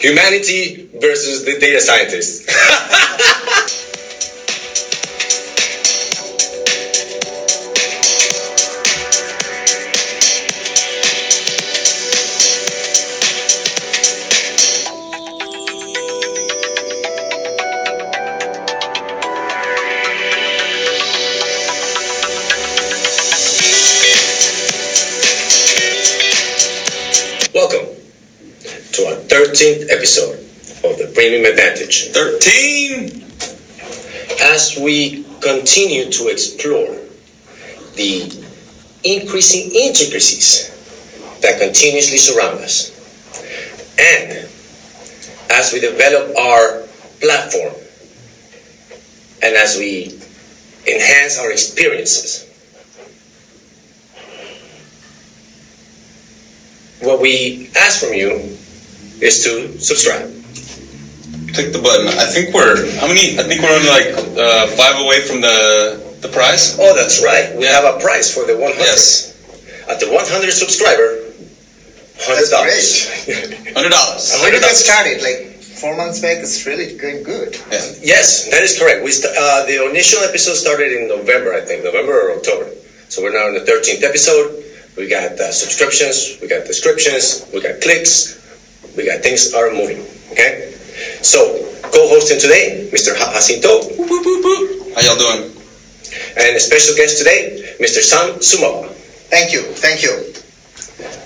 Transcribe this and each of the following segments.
Humanity versus the data scientists. 13th episode of the Premium Advantage. 13! As we continue to explore the increasing intricacies that continuously surround us, and as we develop our platform, and as we enhance our experiences, what we ask from you is to subscribe. Click the button. I think we're, how many? I think we're only like uh, five away from the the prize. Oh, that's right. We have a prize for the 100. Yes. At the 100 subscriber, $100. $100. When did that started? Like four months back, it's really going good. Yeah. yes, that is correct. We st- uh, the initial episode started in November, I think, November or October. So we're now in the 13th episode. We got uh, subscriptions, we got descriptions, we got clicks, we got things are moving. Okay? So, co-hosting today, Mr. Ha- Jacinto, How y'all doing? and a special guest today, Mr. Sam Sumawa. Thank you, thank you.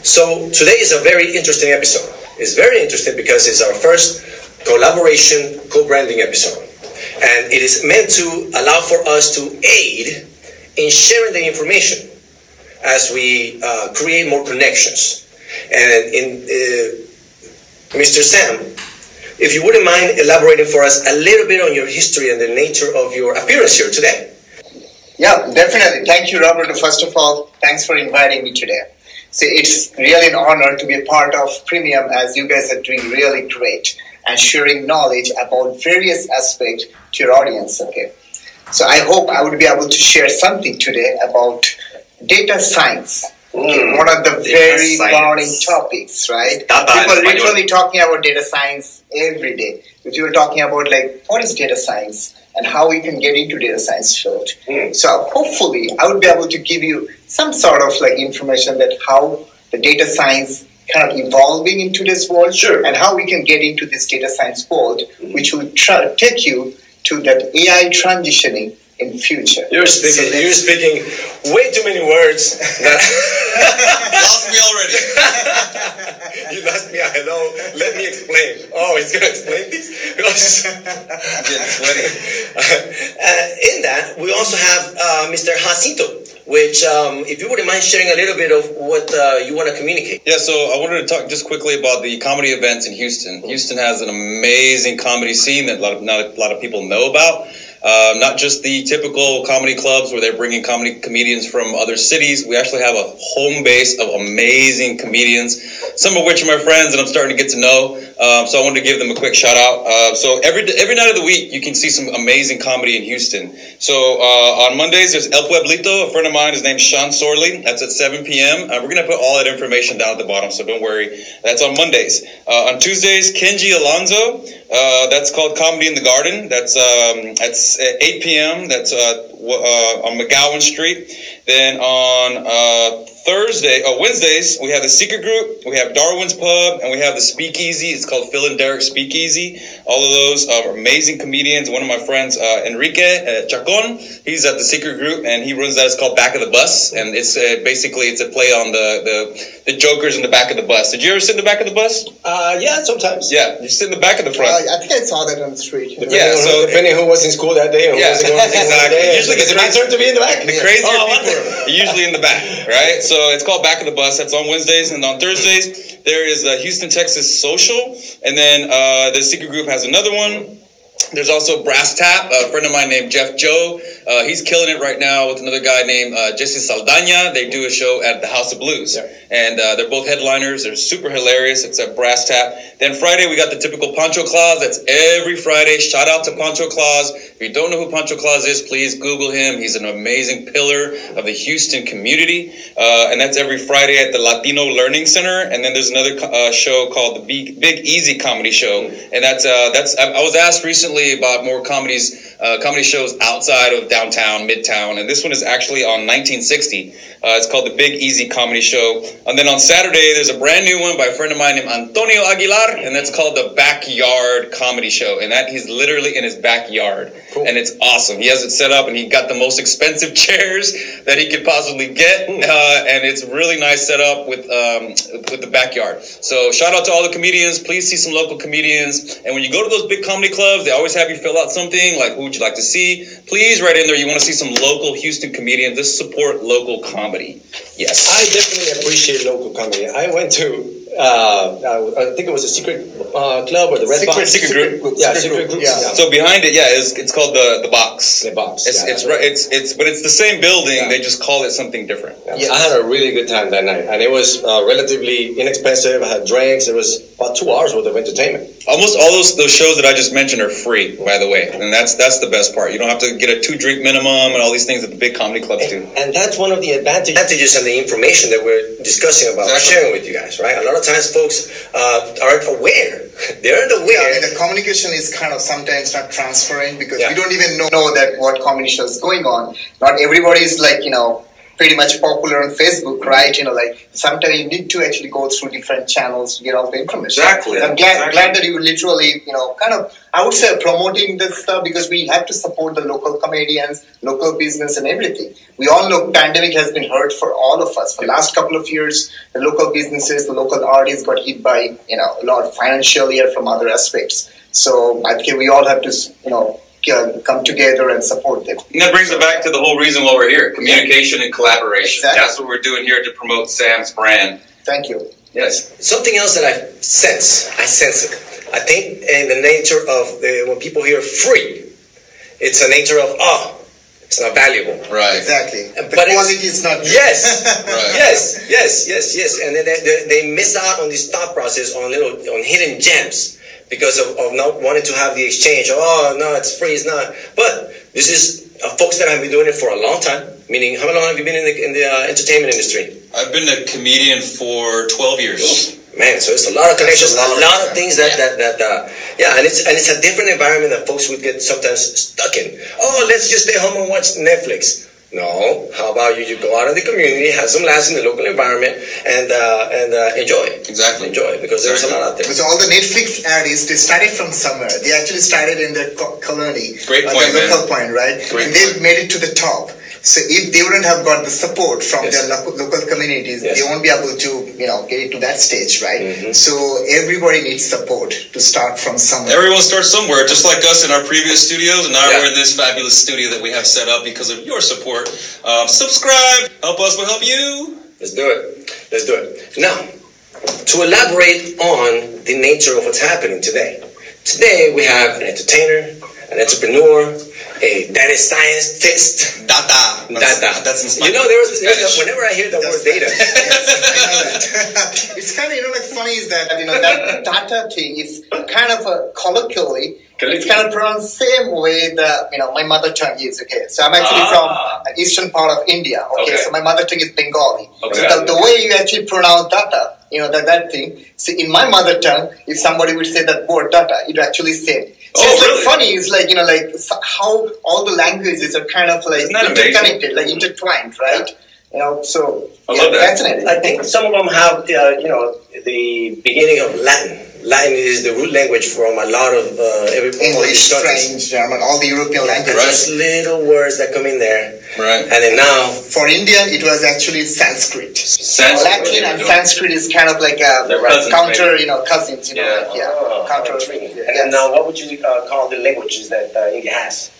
So today is a very interesting episode. It's very interesting because it's our first collaboration co-branding episode. And it is meant to allow for us to aid in sharing the information as we uh, create more connections. And in uh, Mr. Sam, if you wouldn't mind elaborating for us a little bit on your history and the nature of your appearance here today. Yeah, definitely. Thank you, Robert. First of all, thanks for inviting me today. So it's really an honor to be a part of Premium as you guys are doing really great and sharing knowledge about various aspects to your audience. Okay. So I hope I would be able to share something today about data science. Mm, one of the data very science. burning topics, right? Data People literally talking about data science every day. If you were talking about like what is data science and how we can get into data science field. Mm. So hopefully I would be able to give you some sort of like information that how the data science kind of evolving into this world Sure. and how we can get into this data science world, which will try, take you to that AI transitioning in future. You're speaking, let's- you're speaking way too many words. That Lost me already. you lost me. I know. Let me explain. Oh, he's gonna explain this. I'm getting sweaty. uh, in that, we also have uh, Mr. Jacinto, which, um, if you wouldn't mind sharing a little bit of what uh, you want to communicate. Yeah, so I wanted to talk just quickly about the comedy events in Houston. Houston has an amazing comedy scene that a lot of, not a lot of people know about. Um, not just the typical comedy clubs where they're bringing comedy comedians from other cities. We actually have a home base of amazing comedians, some of which are my friends, and I'm starting to get to know. Um, so I wanted to give them a quick shout out. Uh, so every every night of the week, you can see some amazing comedy in Houston. So uh, on Mondays, there's El Pueblito. A friend of mine, his name's Sean Sorley. That's at 7 p.m. Uh, we're gonna put all that information down at the bottom, so don't worry. That's on Mondays. Uh, on Tuesdays, Kenji Alonso. Uh, that's called Comedy in the Garden. That's um, at 8 p.m. That's uh, uh, on McGowen Street. Then on uh, Thursday, oh Wednesdays, we have the Secret Group, we have Darwin's Pub, and we have the Speakeasy. It's called Phil and Derek Speakeasy. All of those are amazing comedians. One of my friends, uh, Enrique uh, Chacon, he's at the Secret Group, and he runs that. It's called Back of the Bus, and it's uh, basically it's a play on the, the the jokers in the back of the bus. Did you ever sit in the back of the bus? Uh, yeah, sometimes. Yeah, you sit in the back of the front. Uh, I think I saw that on the street. Depending Yeah, on- so- depending who was in school that day and who Yeah, wasn't going school that exactly. day, Usually is it my turn to be in the back? The crazier Oh, people are usually in the back, right? So it's called Back of the Bus. That's on Wednesdays, and on Thursdays there is the Houston, Texas Social, and then uh, the Secret Group has another one. There's also Brass Tap, a friend of mine named Jeff Joe. Uh, he's killing it right now with another guy named uh, Jesse Saldana. They do a show at the House of Blues, Yeah. and uh, they're both headliners. They're super hilarious. It's at Brass Tap. Then Friday we got the typical Pancho Claus. That's every Friday. Shout out to Pancho Claus. If you don't know who Pancho Claus is, please Google him. He's an amazing pillar of the Houston community, uh, and that's every Friday at the Latino Learning Center. And then there's another uh, show called the Big, Big Easy Comedy Show, and that's uh, that's. I, I was asked recently about more comedies, uh, comedy shows outside of downtown, midtown, and this one is actually on 1960. Uh, it's called the Big Easy Comedy Show. And then on Saturday, there's a brand new one by a friend of mine named Antonio Aguilar, and that's called the Backyard Comedy Show. And that he's literally in his backyard, Cool. and it's awesome. He has it set up, and he got the most expensive chairs that he could possibly get, uh, and it's really nice set up with um, with the backyard. So shout out to all the comedians. Please see some local comedians. And when you go to those big comedy clubs, they always have you fill out something like who would you like to see. Please write in there. You want to see some local Houston comedians. Just support local comedy. Yes. I definitely appreciate local comedy. I went to, uh, I think it was a secret uh, club or the Red Secret- Box. secret group. Yeah, Secret secret group, group. yeah. Yeah. So behind it, yeah, it's, it's called the the box. The box. It's yeah, it's right. It's it's but it's the same building. Yeah. They just call it something different. Yeah. Yes. I had a really good time that night, and it was uh, relatively inexpensive. I had drinks. It was about two hours worth of entertainment. Almost all those those shows that I just mentioned are free, by the way, and that's that's the best part. You don't have to get a two drink minimum and all these things that the big comedy clubs do. And that's one of the advantages. Advantages and the information that we're discussing about, Exactly. sharing with you guys, right? A lot of times, folks uh, aren't aware. they aren't Yeah, aware. I mean, the communication is kind of sometimes not transferring because Yeah. we don't even know, know that what comedy show is going on. Not everybody is like, you know, pretty much popular on Facebook, right? You know, like sometimes you need to actually go through different channels to get all the information. Exactly. I'm glad, Exactly. glad that you literally, you know, kind of, I would say promoting this stuff because we have to support the local comedians, local business and everything. We all know pandemic has been hurt for all of us. For the last couple of years, the local businesses, the local artists got hit by, you know, a lot financially or from other aspects. So I think we all have to, you know, Uh, come together and support them. And that brings it back to the whole reason why we're here: communication and collaboration. Exactly. That's what we're doing here to promote Sam's brand. Thank you. Yes. Something else that I sense, I sense it. I think in the nature of the, when people hear free, it's a nature of oh, it's not valuable. Right. Exactly. The But it's- quality is not good. Yes, Right. yes, yes, yes, yes, and then they, they, they miss out on this thought process on little on hidden gems because of, of not wanting to have the exchange. Oh no, it's free, it's not. But this is uh, folks that have been doing it for a long time. Meaning, how long have you been in the in the uh, entertainment industry? I've been a comedian for 12 years. Man, so it's a lot of connections, a lot, lot. of things that that that uh, yeah, and it's and it's a different environment that folks would get sometimes stuck in. Oh, let's just stay home and watch Netflix. No, how about you? You go out in the community, have some laughs in the local environment, and uh, and uh, enjoy. Exactly. enjoy because there's a lot out there. Because all the Netflix artists, they started from somewhere. They actually started in their colony. Great uh, point, their man. local point, right? Great and they made it to the top. So if they wouldn't have got the support from Yes. their local, local communities, Yes. they won't be able to, you know, get it to that stage, right? Mhm. So everybody needs support to start from somewhere. Everyone starts somewhere, just like us in our previous studios, and now Yeah. we're in this fabulous studio that we have set up because of your support. Um, subscribe, help us, we'll help you. Let's do it. Let's do it. Now, to elaborate on the nature of what's happening today. Today we have an entertainer, an entrepreneur, a data scientist. Data. Data. That's You know, there was, there's Spanish. a, whenever I hear the That's word data, yes, that. it's kind of you know like funny is that you know that data thing is kind of a colloquially it's kind of pronounced same way that you know my mother tongue is okay so i'm actually Ah. from the eastern part of india okay, Okay. so my mother tongue is bengali Okay. so the, the way you actually pronounce data you know that that thing see in my mother tongue if somebody would say that word data it actually say so Oh, it's really? like funny it's like you know like how all the languages are kind of like Isn't amazing? interconnected like intertwined right you know so I yeah, that. fascinating I think some of them have, uh, you know, the beginning of Latin. Latin is the root language from a lot of uh, every English. French, German, all the European languages. Right. Just little words that come in there, Right. and then now For Indian, it was actually Sanskrit. Sanskrit. Latin and Sanskrit is kind of like a cousins, counter, you know, cousins, you know, Yeah. like, yeah, Oh, counter. intriguing. yes. And then now, what would you uh, call the languages that uh, India has?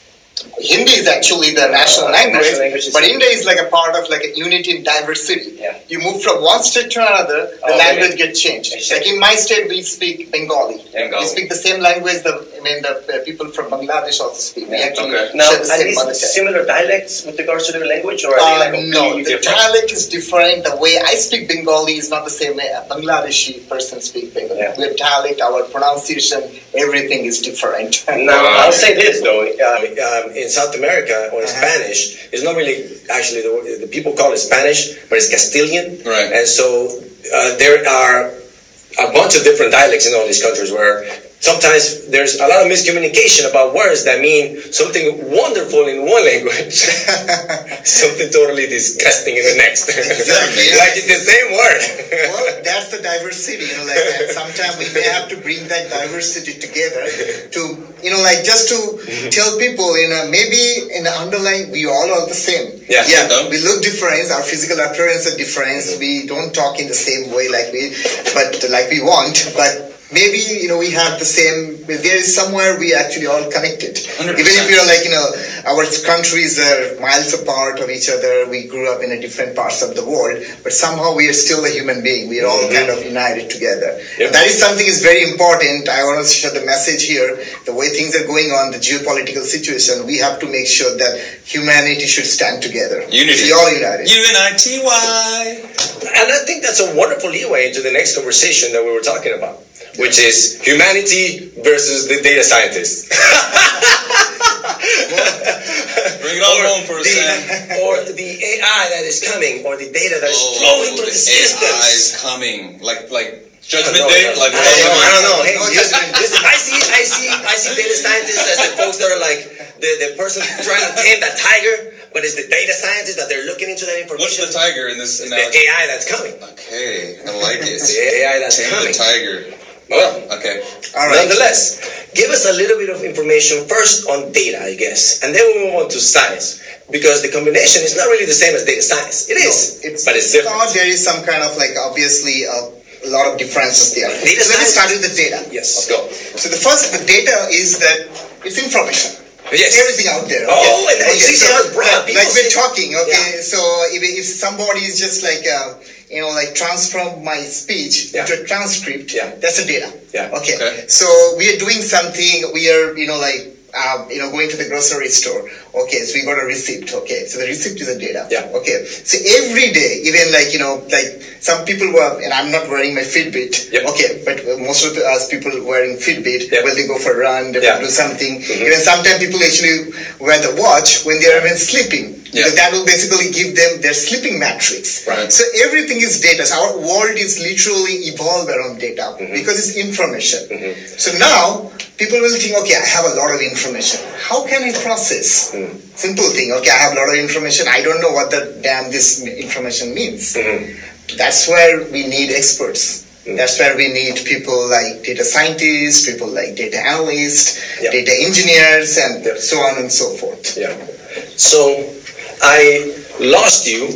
Hindi is actually the national Uh, language, national language but India is like a part of like a unity in diversity. Yeah. You move from one state to another, the Oh, language okay. gets changed. Exactly. Like in my state, we speak Bengali. Bengali. We speak the same language. The I mean, the uh, people from Bangladesh also speak. We actually okay. Now, the are same these mother tongue. similar dialects with regards to their language, or are Uh, they like no, the different? dialect is different. The way I speak Bengali is not the same way a Bangladeshi person speaks Bengali. Yeah. Our dialect, our pronunciation, everything is different. Now, I'll say this though. Uh, um, in South America or in Uh-huh. Spanish, is not really actually the, the people call it Spanish, but it's Castilian. Right. And so uh, there are a bunch of different dialects in all these countries where sometimes there's a lot of miscommunication about words that mean something wonderful in one language, something totally disgusting in the next. Exactly. like it's the same word. well, that's the diversity, you know, like that. Sometimes we may have to bring that diversity together to, you know, like just to mm-hmm. tell people, you know, maybe in the underlying, we all are the same. Yeah. yeah, Yeah. we look different. Our physical appearance are different. We don't talk in the same way like we, but like we want. But maybe you know we have the same. There is somewhere we actually all connected. 100%. Even if you're like you know our countries are miles apart of each other. We grew up in a different parts of the world, but somehow we are still a human being. We are all mm-hmm. kind of united together. Yep. That is something is very important. I want to share the message here. The way things are going on, the geopolitical situation, we have to make sure that humanity should stand together. Unity. We all united. U N I T Y. And I think that's a wonderful leeway into the next conversation that we were talking about, which is humanity versus the data scientists. Bring it on home for the, Sam. or the AI that is coming, or the data that is Oh, flowing through the the AI systems. is coming, like like Judgment Day, like I don't know. I don't know. Hey, listen, listen, I see, I see, I see data scientists as the folks that are like the, the person trying to tame that tiger, but it's the data scientists that they're looking into that information. What's the tiger in this It's the? AI that's coming. Okay, I like it. The AI that's Tame coming. the tiger. Well, Okay. All right. Nonetheless, give us a little bit of information first on data, I guess, and then we move on to science because the combination is not really the same as data science. It is, No, it's, but it's different. there is some kind of like obviously a, lot of differences there. Data so let's science- start with the data. Yes, go. So the first, the data is that it's information. Yes. Everything out there. Oh, and see so, how it's broad. like, like we're talking, okay. So if, if somebody is just like, uh, you know, like transform my speech Yeah. into a transcript, Yeah. that's a data. Yeah. Okay. Okay. So we are doing something. We are, you know, like. Um, you know, going to the grocery store. Okay, so we got a receipt. Okay, so the receipt is a data. Yeah. Okay, so every day, even like you know, like some people were, and I'm not wearing my Fitbit. Yep. Okay, but most of us people wearing Fitbit Yep. when they go for a run, they Yeah. do something. Mhm. Even sometimes people actually wear the watch when they are even sleeping. Yeah. Because that will basically give them their sleeping matrix. Right. So everything is data. So our world is literally evolved around data Mm-hmm. because it's information. So now people will think, okay, I have a lot of information. How can I process? Mm. Simple thing. Okay, I have a lot of information. I don't know what the damn this information means. Mm-hmm. That's where we need experts. Mm. That's where we need people like data scientists, people like data analysts, Yeah. data engineers, and Yeah. so on and so forth. Yeah. So I lost you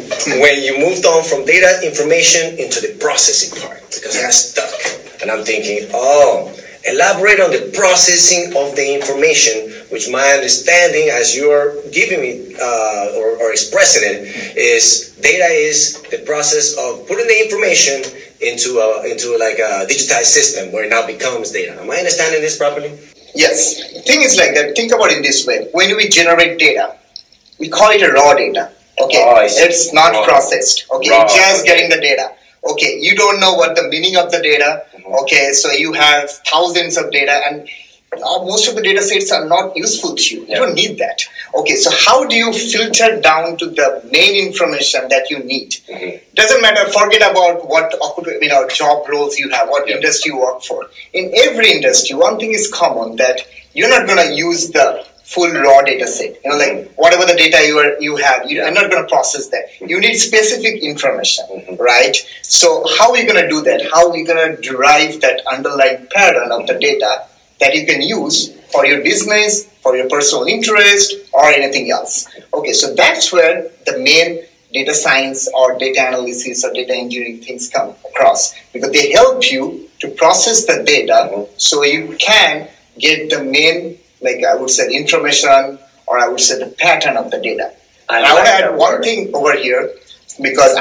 when you moved on from data information into the processing part because Yeah. I'm stuck. And I'm thinking, oh, elaborate on the processing of the information, which my understanding as you're giving me uh, or, or expressing it is data is the process of putting the information into a, into like a digitized system where it now becomes data. Am I understanding this properly? Yes. Thing is like that. Think about it this way. When we generate data, we call it a raw data. Okay. Oh, it's not Raw. processed. Okay. Raw, just getting the data. Okay. You don't know what the meaning of the data. Okay. So you have thousands of data and uh, most of the data sets are not useful to you. You Yeah. don't need that. Okay. So how do you filter down to the main information that you need? Doesn't matter. Forget about what you know job roles you have, what Yeah. industry you work for. In every industry, one thing is common that you're not going to use the full raw data set. You know, like whatever the data you are you have, you are not going to process that. Mm-hmm. You need specific information, mm-hmm. right? So how are you going to do that? How are you going to derive that underlying pattern of the data that you can use for your business, for your personal interest, or anything else? Okay, so that's where the main data science or data analysis or data engineering things come across because they help you to process the data mm-hmm. so you can get the main like i would say information or I would say the pattern of the data. I And I, want to add one word. thing over here because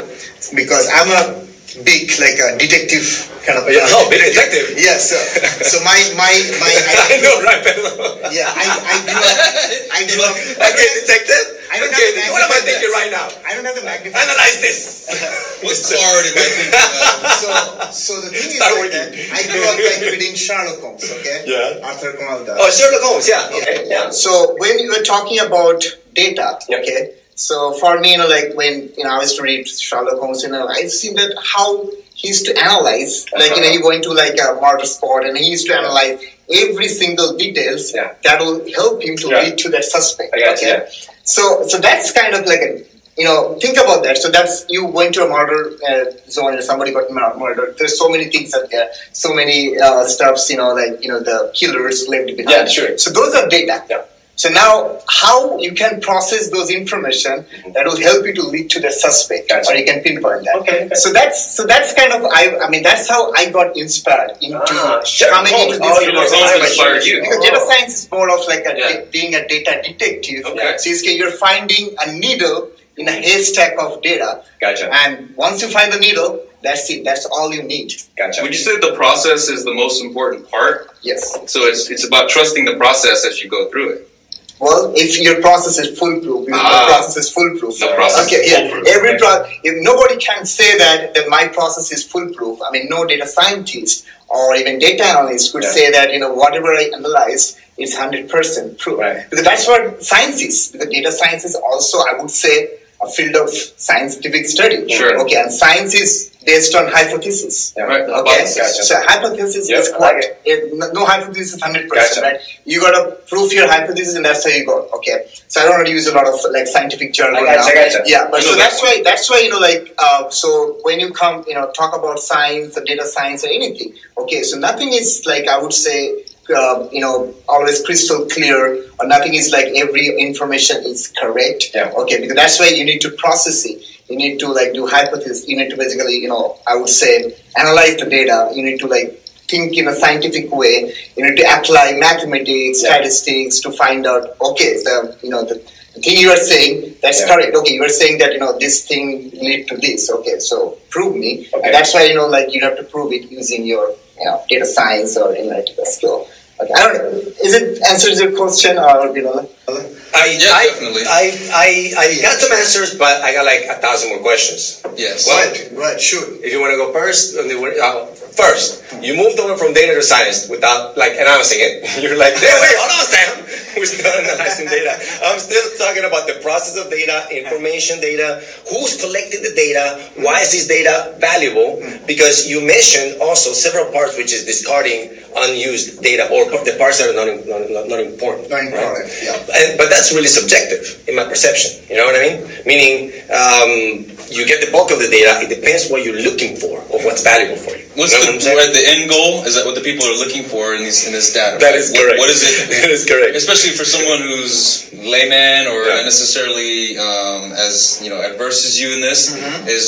because I'm a big like a detective kind of. Yeah, oh, big detective. Yeah, so so my my my. I know, right, Pedro? Yeah, I, I grew up. I grew up. Okay, detective. I don't okay, have what am I thinking glass. right now? I don't have the magnifying. Analyze this. What card am I thinking? So, so the thing is like that. I grew up like reading Sherlock Holmes. Okay. Yeah. Arthur Conan Doyle. Oh, Sherlock Holmes. Yeah. Okay. Yeah. So when you were talking about data, Yep. okay. So for me, you know, like when you know I was to read Sherlock Holmes, you know, I've seen that how he used to analyze, like you know, you go into like a murder spot, and he used to analyze every single details Yeah. that will help him to Yeah. lead to that suspect. You, okay. So so that's kind of like a you know think about that. So that's you went to a murder uh, zone and somebody got mur- murdered. There's so many things out there, so many uh, stuffs. You know, like you know the killers left behind. Yeah, sure. So those are data. Yeah. So now, how you can process those information that will help you to lead to the suspect, Gotcha. or you can pinpoint that. Okay, okay. So that's so that's kind of I I mean that's how I got inspired into Ah, Sherlock coming Holmes. into this. Oh, you data were science inspired you. Because Oh. data science is more of like a Yeah. da- being a data detective. Okay. So it's, you're finding a needle in a haystack of data, Gotcha. and once you find the needle, that's it. That's all you need. Gotcha. Would you say the process is the most important part? Yes. So it's it's about trusting the process as you go through it. Well, if your process is foolproof, if Ah. process is foolproof. The process okay, yeah. foolproof. Every pro- if nobody can say that that my process is foolproof. I mean, no data scientist or even data analyst could Yeah. say that you know whatever I analyze is hundred percent true. Right. Because that's what science is. Because data science is also, I would say, a field of scientific study. Sure. Okay, and science is based on hypothesis. Yeah. Right. Okay, Gotcha. so hypothesis Yep, is what like it. no hypothesis is hundred percent, right? You gotta prove your hypothesis, and that's how you go. Okay, so I don't want to use a lot of like scientific jargon gotcha, gotcha. Yeah, but so that's why that's why you know like uh, so when you come you know talk about science or data science or anything. Okay, so nothing is like I would say. Uh, you know, always crystal clear, or nothing is like every information is correct. Yeah. Okay, because that's why you need to process it. You need to like do hypothesis. You need to basically, you know, I would say analyze the data. You need to like think in a scientific way. You need to apply mathematics, Yeah. statistics to find out. Okay, the you know the, the thing you are saying that's Yeah. correct. Okay, you are saying that you know this thing lead to this. Okay, so prove me. Okay. And that's why you know like you have to prove it using your you know data science or analytical skill. Okay, I don't know. Is it answers your question or you know? I, Yeah, I, definitely. I, I, I got some answers, but I got like a thousand more questions. Yes. Well, Right, sure. If you want to go first, uh, uh, first, you moved over from data to science without like announcing it. You're like, hey, wait, hold on, Sam. We're still analyzing data. I'm still talking about the process of data, information data, who's collecting the data, why is this data valuable? Because you mentioned also several parts, which is discarding unused data or the parts that are not, not, not, not important. Not right? important, yeah. And, but that's really subjective in my perception. You know what I mean? Meaning, um, you get the bulk of the data. It depends what you're looking for or what's valuable for you. What's you know the, what the end goal? Is that what the people are looking for in these in this data? That is What- correct. what is it? that is correct. Especially for someone who's layman or Yeah. not necessarily um, as you know adverse as you in this Mm-hmm. is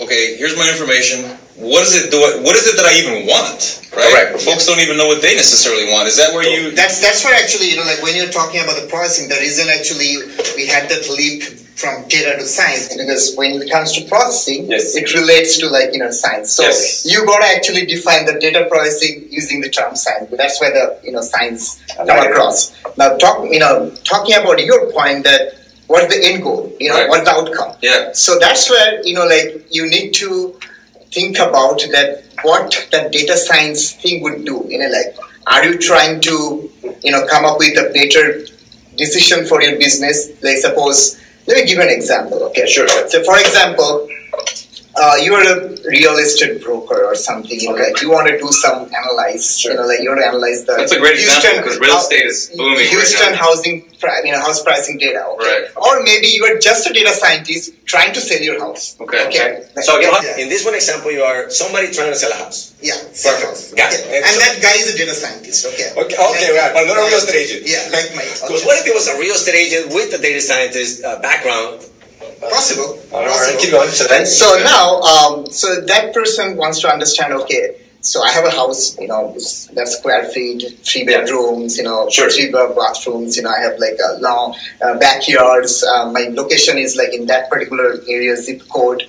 okay. Here's my information. What is it? Do I, what is it that I even want? Right. Correct. Folks don't even know what they necessarily want. Is that where you? That's that's where actually you know like when you're talking about the processing, the reason actually we had that leap from data to science because when it comes to processing, Yes. it relates to like you know science. So Yes. you gotta actually define the data processing using the term science. But that's where the you know science come across. Now talk you know talking about your point that what's the end goal? You know Right. what's the outcome? Yeah. So that's where you know like you need to think about that what the data science thing would do you know like are you trying to you know come up with a better decision for your business? Like suppose let me give an example okay? Sure. so for example uh, you are a real estate broker or something you know Okay. like you want to do some analyze Sure. you know like you want to analyze the That's a great example because real estate is booming right Houston now. housing, you know, house pricing data. Okay? Right. Or maybe you are just a data scientist trying to sell your house. Okay. Okay. So you yeah, in this one example, you are somebody trying to sell a house. yeah, sell Perfect. house. Got Okay. it. And So- that guy is a data scientist. Okay. Okay, okay, right, but not a real estate agent. Yeah, like my. Because Okay. what if it was a real estate agent with a data scientist uh, background? Possible. All right, Possible. keep going. So then, So now, um, so that person wants to understand. Okay, So I have a house, you know, that's square feet, three bedrooms, you know, Sure. three ba- bathrooms. You know, I have like a long uh, backyards. Uh, my location is like in that particular area, zip code.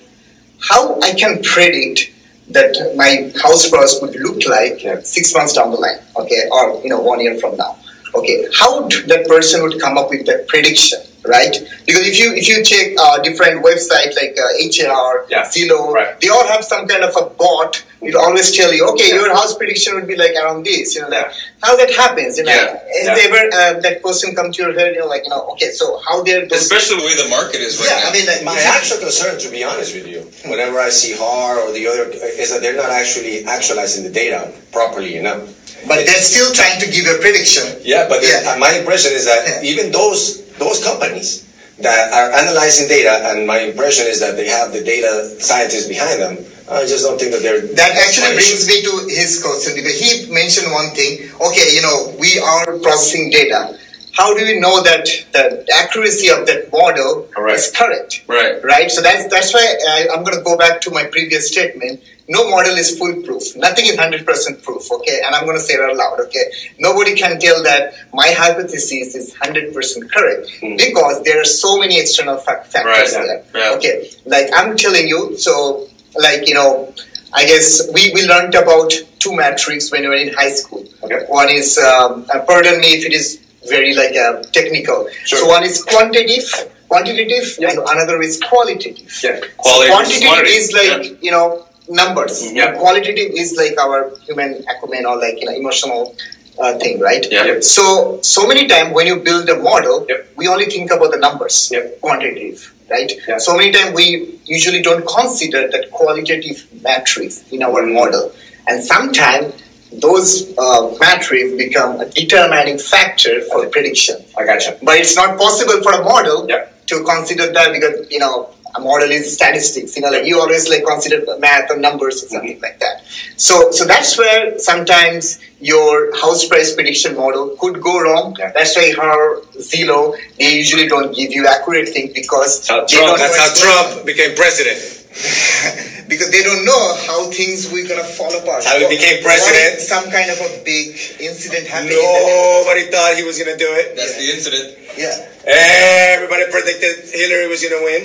How I can predict that my house price would look like Yeah. six months down the line, okay, or you know, one year from now. Okay, how that person would come up with that prediction, right? Because if you if you check uh, different websites like uh, HAR, Yeah. Zillow, Right. they all have some kind of a bot. It'll always tell you, okay, your house prediction would be like around this. You know, like how that happens. You know, Yeah. has Yeah. ever uh, that question come to your head? You know, like you know, okay, so how they're those, Especially the way the market is right yeah, now. I mean, like My if actual concern, to be honest with you, whenever I see HAR or the other, is that they're not actually actualizing the data properly enough. but they're still trying to give a prediction. Yeah, but Yeah. uh, my impression is that even those those companies that are analyzing data, and my impression is that they have the data scientists behind them. I just don't think that they're. That actually brings me to his question because he mentioned one thing. Okay, you know, we are processing data. How do we know that the accuracy of that model Correct. is correct? Right. Right. So that's that's why I, I'm going to go back to my previous statement. No model is foolproof. Nothing is hundred percent proof. Okay, and I'm going to say it out loud. Okay, nobody can tell that my hypothesis is hundred percent correct because there are so many external fac- factors Right, there. yeah. Okay, like I'm telling you. So, like you know, I guess we, we learned about two metrics when we were in high school. Okay. One is, um, uh, pardon me if it is very like uh, technical. Sure. So one is quantitative, quantitative, Yeah. and another is qualitative. Yeah. Quality so quantitative quantity. is like you know numbers. Mm-hmm. Yeah. Qualitative is like our human acumen or like you know emotional uh, thing, right? Yeah. So so many times when you build a model, Yep. we only think about the numbers, Yep. quantitative, right? Yeah. So many times we usually don't consider that qualitative metrics in our Mm-hmm. model, and sometimes those uh, metrics become a determining factor for prediction. I gotcha. But it's not possible for a model Yep. to consider that because you know model is statistics. You know, like you always like consider math or numbers or something like that. So so that's where sometimes your house price prediction model could go wrong. Yeah. That's why her Zillow they usually don't give you accurate thing because That's how Trump, that's how what's going on. Trump became president. because they don't know how things were gonna fall apart. How he What- became what president. if some kind of a big incident happened. Nobody thought he was gonna do it. That's the incident. yeah. Everybody predicted Hillary was gonna win.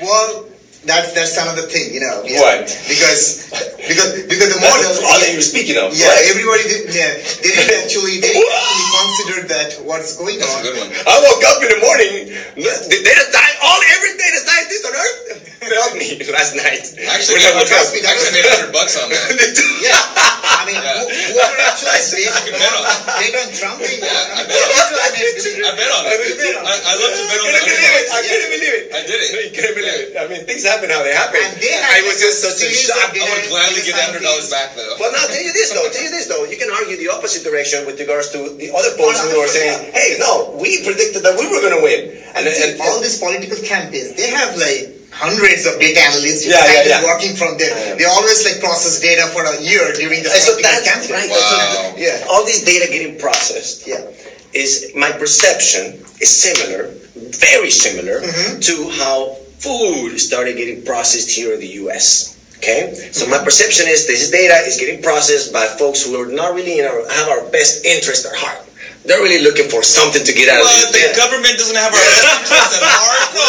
Well, that's that's another thing, you know. yeah. What? Because because because the model. That's all that you're speaking of. yeah, right? everybody did. Yeah, they didn't actually they didn't actually consider that what's going That's on. a good one. I woke up in the morning. The data sci- all every data scientist on earth failed me last night. Actually, When I I woke trust me, that actually made hundred bucks on that. Yeah, I mean, Yeah. who, whoever actually bet, I could bet on that. bet on Trump, they- I I bet on I mean, I bet on it. bet on I, I love to bet on I couldn't believe it. I couldn't believe it. I did it. You couldn't believe it. I mean, things happen how they happen. And they had I was just such a shock. I would gladly data get the hundred dollars back though. Well, now tell you this though. Tell you this though. You can argue the opposite direction with regards to the other folks who are saying, "Hey, no, we predicted that we were going to win." And, And, see, and, all these political campaigns, they have like hundreds of data analysts, Yeah, yeah, yeah. working from there. Yeah. They always like process data for a year during the and so that's campaign. right. Wow. Yeah. All this data getting processed Yeah. is my perception is similar, very similar Mm-hmm. to how food started getting processed here in the U.S. Okay, so my perception is this data is getting processed by folks who are not really in our, have our best interest at heart. They're really looking for something to get out What? of The this. government doesn't have our best interest at heart? No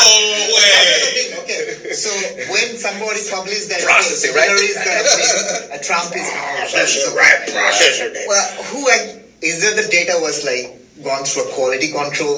way. Okay, so when somebody publishes that Processing, okay, right? Hillary is gonna win, uh, Trump is Processor, right? Processor. Well, who is it? the data was like gone through a quality control?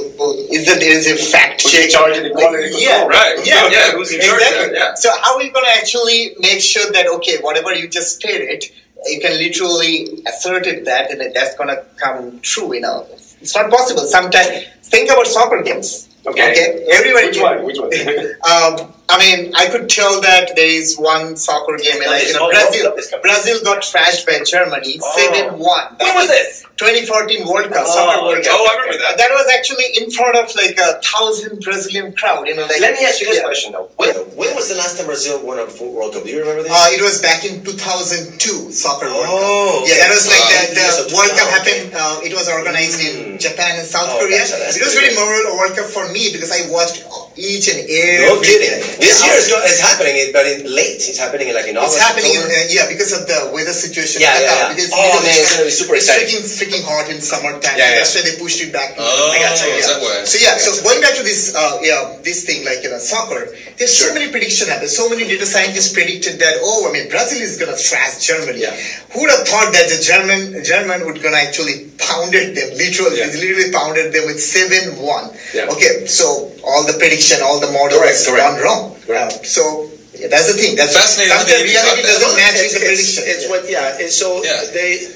Is there there is a fact Who's in check? charge of the quality Yeah, control? Right. Yeah, Yeah, who's in charge exactly. that? Yeah. So how are you gonna actually make sure that okay, whatever you just stated, you can literally assert it that and that's gonna come true? You know, it's not possible. Sometimes think about soccer games. Okay. everybody. Which one? Which one? Um, I mean, I could tell that there is one soccer game, No, like you know, Brazil. Cup is coming. Brazil got trashed by Germany, Oh. seven one. When was this? 2014 World Cup, Oh, soccer World. Cup. Oh, I remember that. That was actually in front of like a thousand Brazilian crowd. You know, like Let me ask you this Yeah. question though. When, when was the last time Brazil won a World Cup? Do you remember this? Uh, it was back in 2002 soccer World Cup. Oh, Yeah, that was like okay. the, the World Cup happened. Uh, it was organized in Japan and South Oh, Korea. that's- that's it was very memorable World Cup for me because I watched each and every. No kidding. This year is, go- is happening, but in late. It's happening in like in It's happening, in, uh, yeah, because of the weather situation. Yeah, yeah, yeah. Because Oh, man, it's gonna be super it's exciting. freaking, freaking hot in summertime. Yeah, yeah. That's why they pushed it back. Oh, I got you, is yeah. that? So yeah, so Gotcha. going back to this, uh, yeah, this thing like you know soccer. There's so many prediction happened. So many data scientists predicted that. Oh, I mean, Brazil is gonna thrash Germany. Yeah. Who would have thought that the German German would gonna actually pounded them, literally, Yeah. literally pounded them with seven one. Yeah. Okay, so all the prediction, all the models Correct, correct. gone wrong. Correct. Uh, so yeah, that's the thing. That's Fascinating Sometimes reality doesn't match it's, with the it's, prediction. it's what, yeah. And so Yeah. they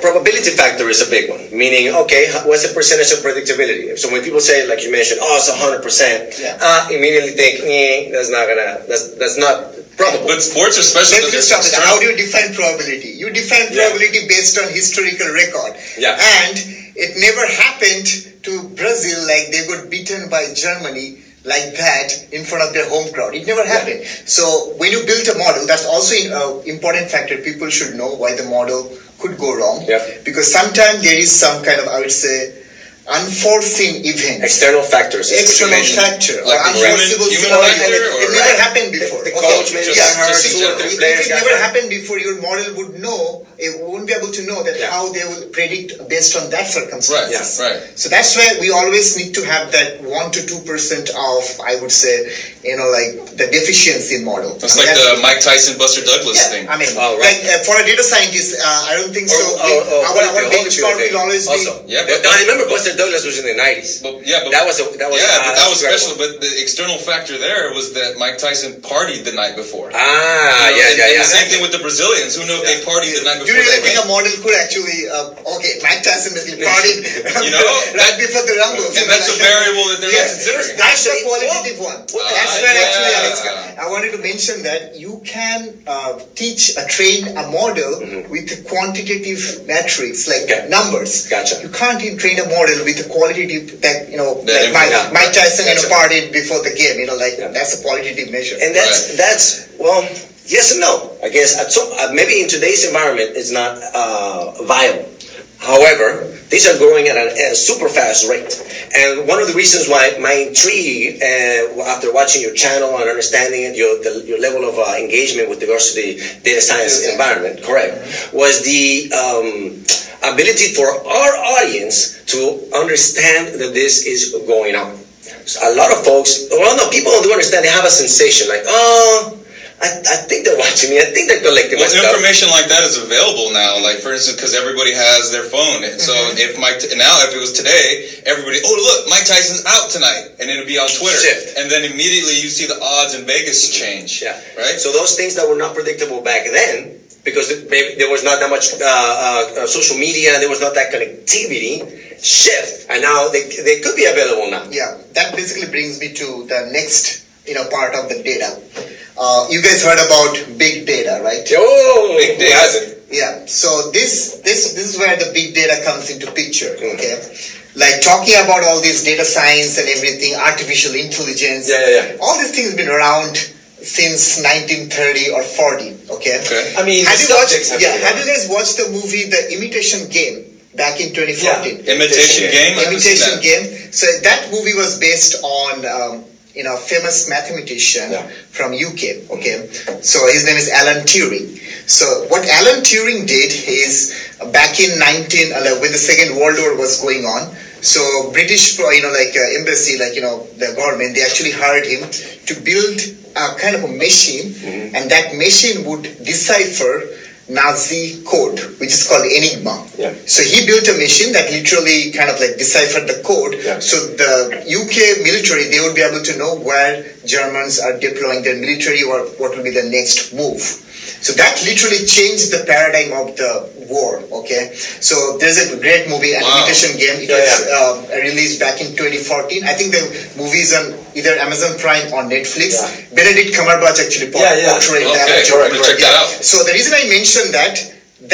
probability factor is a big one. Meaning, okay, what's the percentage of predictability? So when people say, like you mentioned, oh, it's hundred percent, Yeah. I immediately think, eh, that's not gonna, that's that's not probable. But sports are special Let me stop. How do you define probability? You define Yeah. probability based on historical record. Yeah. And it never happened to Brazil like they got beaten by Germany like that in front of their home crowd. It never happened. So when you build a model, that's also an uh, important factor. People should know why the model could go wrong. Yeah. Because sometimes there is some kind of, I would say, unforeseen event. External factors. is what you External mentioned. factor Like the human- unforeseeable human scenario. It never Right. happened before. The- the Okay, coach maybe yeah, got hurt, see, two or three if it never happened before, your model would know, it won't be able to know that Yeah. how they will predict based on that Right, circumstances. right. So that's why we always need to have that one to two percent of, I would say, you know, like the deficiency model. It's I mean, like that's- the Mike Tyson, Buster Douglas yeah, thing. I mean, Oh, right. like uh, for a data scientist, uh, I don't think so. Or, We- or, or our our benchmark will always be. also. Yeah, but, but- I remember Buster Douglas was in the nineties. But yeah, but That was a that was yeah, uh, but that was incredible. special. But the external factor there was that Mike Tyson partied the night before. Ah, You know, yeah, and, yeah, and yeah. the same thing with the Brazilians. Who know if they partied the night before? Do you really think game? a model could actually, uh, okay, Mike Tyson basically partied You know, right before the Rumble. and that's a variable that they're not Yes, considering. That's the Actually, qualitative one. well, that's uh, where yeah. actually Alex, I wanted to mention that you can uh, teach, uh, train a model with quantitative metrics like Mm-hmm. Numbers. Gotcha. You can't even train a model with a qualitative that you know, That like Mike, yeah, Mike Tyson, you know, Gotcha. partied before the game. You know, like Yeah. that's a qualitative measure. And that's that's well, yes and no. I guess at some, uh, maybe in today's environment it's not uh, viable. However, these are growing at a, a super fast rate, and one of the reasons why my intrigue uh, after watching your channel and understanding it, your the, your level of uh, engagement with regards to the data science environment, correct, was the um, ability for our audience to understand that this is going on. So a lot of folks, well, no, people do understand. They have a sensation like, oh, I, I think they're watching me. I think they're collecting Well, my stuff. information like that is available now. Like for instance, because everybody has their phone, and so Mm-hmm. if Mike and now if it was today, everybody, oh look, Mike Tyson's out tonight, and it'll be on Twitter, Shift. and then immediately you see the odds in Vegas change. Yeah. right. So those things that were not predictable back then, because maybe there was not that much uh, uh, uh, social media and there was not that connectivity, shift, and now they, they could be available now. Yeah, that basically brings me to the next, you know, part of the data. Uh, you guys heard about big data, right? Oh, Big data. hasn't? Yeah. So this this this is where the big data comes into picture. Mm-hmm. Okay. Like talking about all this data science and everything, artificial intelligence. Yeah, yeah, yeah. All these things have been around since 1930 or 40. Okay. Okay. I mean, Have you watched? have Yeah. Have you guys watched the movie The Imitation Game back in 2014? Yeah. Imitation game. I imitation game. So that movie was based on um, you know famous mathematician Yeah. from UK. Okay, so his name is Alan Turing. So what Alan Turing did is uh, back in 19 uh, when the Second World War was going on. So British, you know, like uh, embassy, like you know, the government, they actually hired him to build a kind of a machine, Mm-hmm. and that machine would decipher Nazi code, which is called Enigma. Yeah. So he built a machine that literally kind of like deciphered the code. Yeah. So the UK military, they would be able to know where Germans are deploying their military or what will be the next move. So that literally changed the paradigm of the war. Okay. So there's a great movie, An Wow. Imitation Game. It Yeah, was yeah. um, released back in 2014. I think the movie is on either Amazon Prime or Netflix. Yeah. Benedict Cumberbatch actually por- Yeah, yeah. portrayed that. Okay, correct, I'm check Yeah. that out. So the reason I mentioned that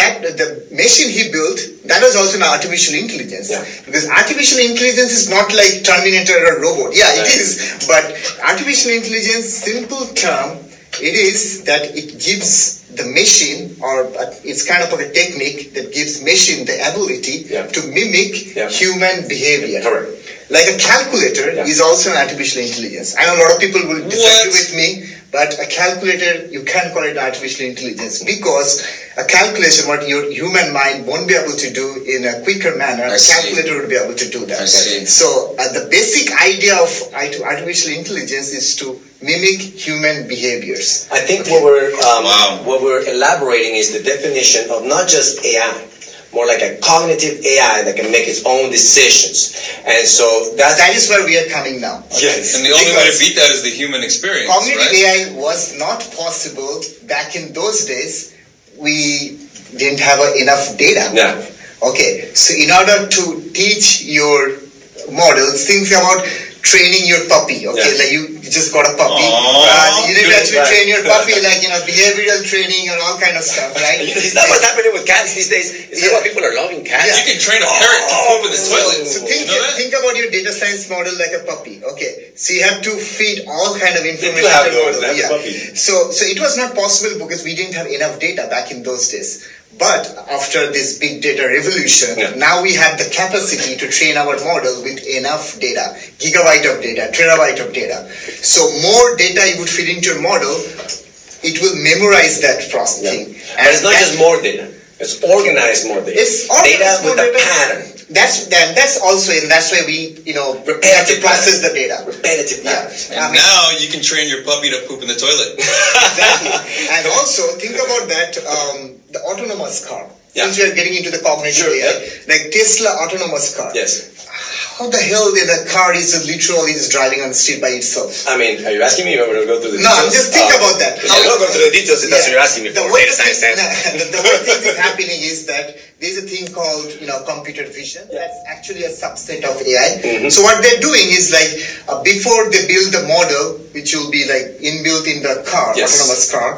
that the machine he built that was also an artificial intelligence Yeah. because artificial intelligence is not like Terminator or robot. Yeah, it Right. is. But artificial intelligence, simple term, it is that it gives the machine or uh, it's kind of a technique that gives machine the ability Yeah. to mimic Yeah. human behavior. Correct. Like a calculator Yeah. is also an artificial intelligence. I know a lot of people will disagree What? with me, but a calculator you can't call it artificial intelligence because a calculation, what your human mind won't be able to do in a quicker manner, I a see. calculator would be able to do that. I see. So uh, the basic idea of art- artificial intelligence is to mimic human behaviors. I think what we're um, Wow. what we're elaborating is the definition of not just AI, more like a cognitive AI that can make its own decisions. And so that's That is where we are coming now. yes. And the only way to beat that is the human experience, Cognitive right? AI was not possible back in those days. We didn't have uh, enough data. Yeah. Okay, so in order to teach your models, think about training your puppy. Okay, Yeah. like you just got a puppy. Aww. Uh, you need to actually right. train your puppy, like you know, behavioral training and all kind of stuff, right? Is that what's happening with cats these days? Is that why people are loving cats? You can train a parrot to poop in the So, toilet. so think, you know think about your data science model like a puppy. Okay, so you have to feed all kind of information. have to the those, they have the Yeah. puppy. So, so it was not possible because we didn't have enough data back in those days. But after this big data revolution, Yeah. now we have the capacity to train our model with enough data, gigabyte of data, terabyte of data. So more data you would feed into your model, it will memorize that processing. And it's not just more data. It's organized more data. it's data organized with more a data. pattern. That's then that's also and that's why we you know we have to Repetitive process pattern. the data. Repetitive Yeah, patterns. I mean, now you can train your puppy to poop in the toilet. exactly. and also think about that um, the autonomous car. Yeah. Since we are getting into the cognitive Sure, AI, yeah. like Tesla autonomous car. Yes. How the hell did the car is literally is driving on the street by itself? I mean, are you asking me going to go through the No, details? I'm just think Uh, about that. I'm not going through the details if that's what you're asking me The for. way Data the the, the way things is happening is that there's a thing called you know computer vision. That's actually a subset of AI. Mm-hmm. So what they're doing is like uh, before they build the model, which will be like inbuilt in the car, Yes. autonomous car.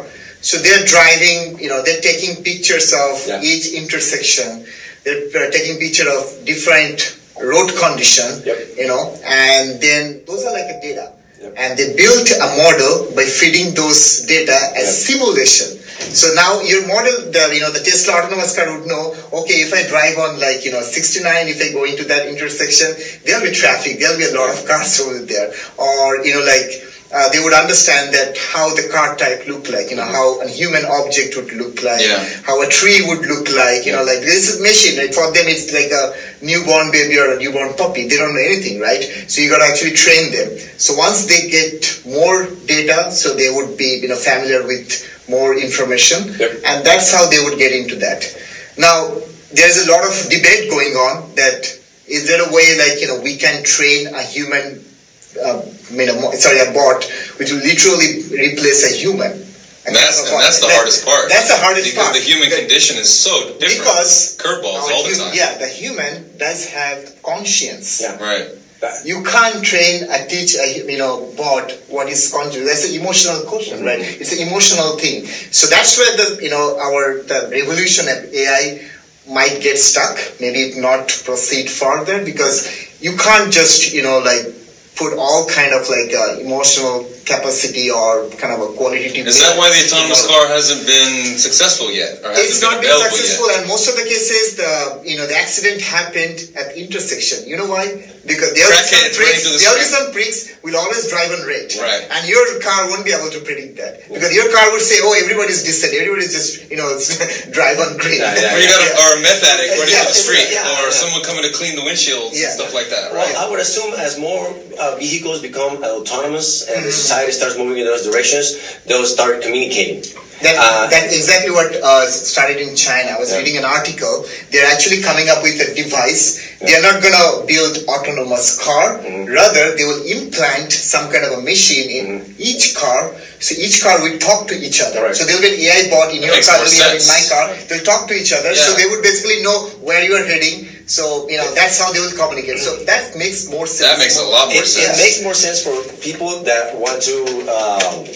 So they're driving. You know, they're taking pictures of Yeah. each intersection. They're taking picture of different road condition. Yep. You know, and then those are like a data. Yep. And they built a model by feeding those data as Yep. simulation. So now your model, the you know the Tesla autonomous car would know. Okay, if I drive on like you know 69, if I go into that intersection, there'll be traffic. There'll be a lot of cars over there, or you know like. Uh, they would understand that how the car type looked like, you know, how a human object would look like, Yeah. how a tree would look like, you know, like this is machine, right? For them, it's like a newborn baby or a newborn puppy. They don't know anything, right? So you got to actually train them. So once they get more data, so they would be, you know, familiar with more information, Yep. and that's how they would get into that. Now, there's a lot of debate going on that is there a way like you know we can train a human uh, I mean, a, mo- sorry, a bot, which will literally replace a human. And that's, and that's the That- hardest part. That's the hardest because part. the human That- condition is so different. Because curveballs all the hu- time. Yeah, the human does have conscience. Yeah. Right. You can't train a teach a you know bot what is conscious. That's an emotional question, right? It's an emotional thing. So that's where the you know our the revolution of AI might get stuck. Maybe not proceed further because you can't just you know like put all kind of like uh, emotional capacity or kind of a qualitative. Is that why the autonomous car hasn't been successful yet, or hasn't been been successful, yet? and most of the cases, the you know the accident happened at the intersection. You know why? Because there will be some pricks. to the There will be some pricks will always drive on red, Right. and your car won't be able to predict that because your car would say, "Oh, everybody's decent. Everybody's just you know drive on green." Yeah, yeah, Or you got a, or a meth addict running Yeah, to the street, yeah, or yeah. someone coming to clean the windshields Yeah. and stuff like that, Well. I would assume as more uh, vehicles become autonomous and the society starts moving in those directions, they'll start communicating. That, Uh, that's exactly what uh, started in China. I was Yeah. reading an article. They're actually coming up with a device. They're not going to build autonomous car. Mm-hmm. Rather, they will implant some kind of a machine in each car. So each car will talk to each other. Right. So there'll be an AI bot in your makes car, in my car. They'll talk to each other. So they would basically know where you are heading. So you know that's how they will communicate. So that makes more sense. That makes a lot more It, sense. it makes more sense for people that want to um,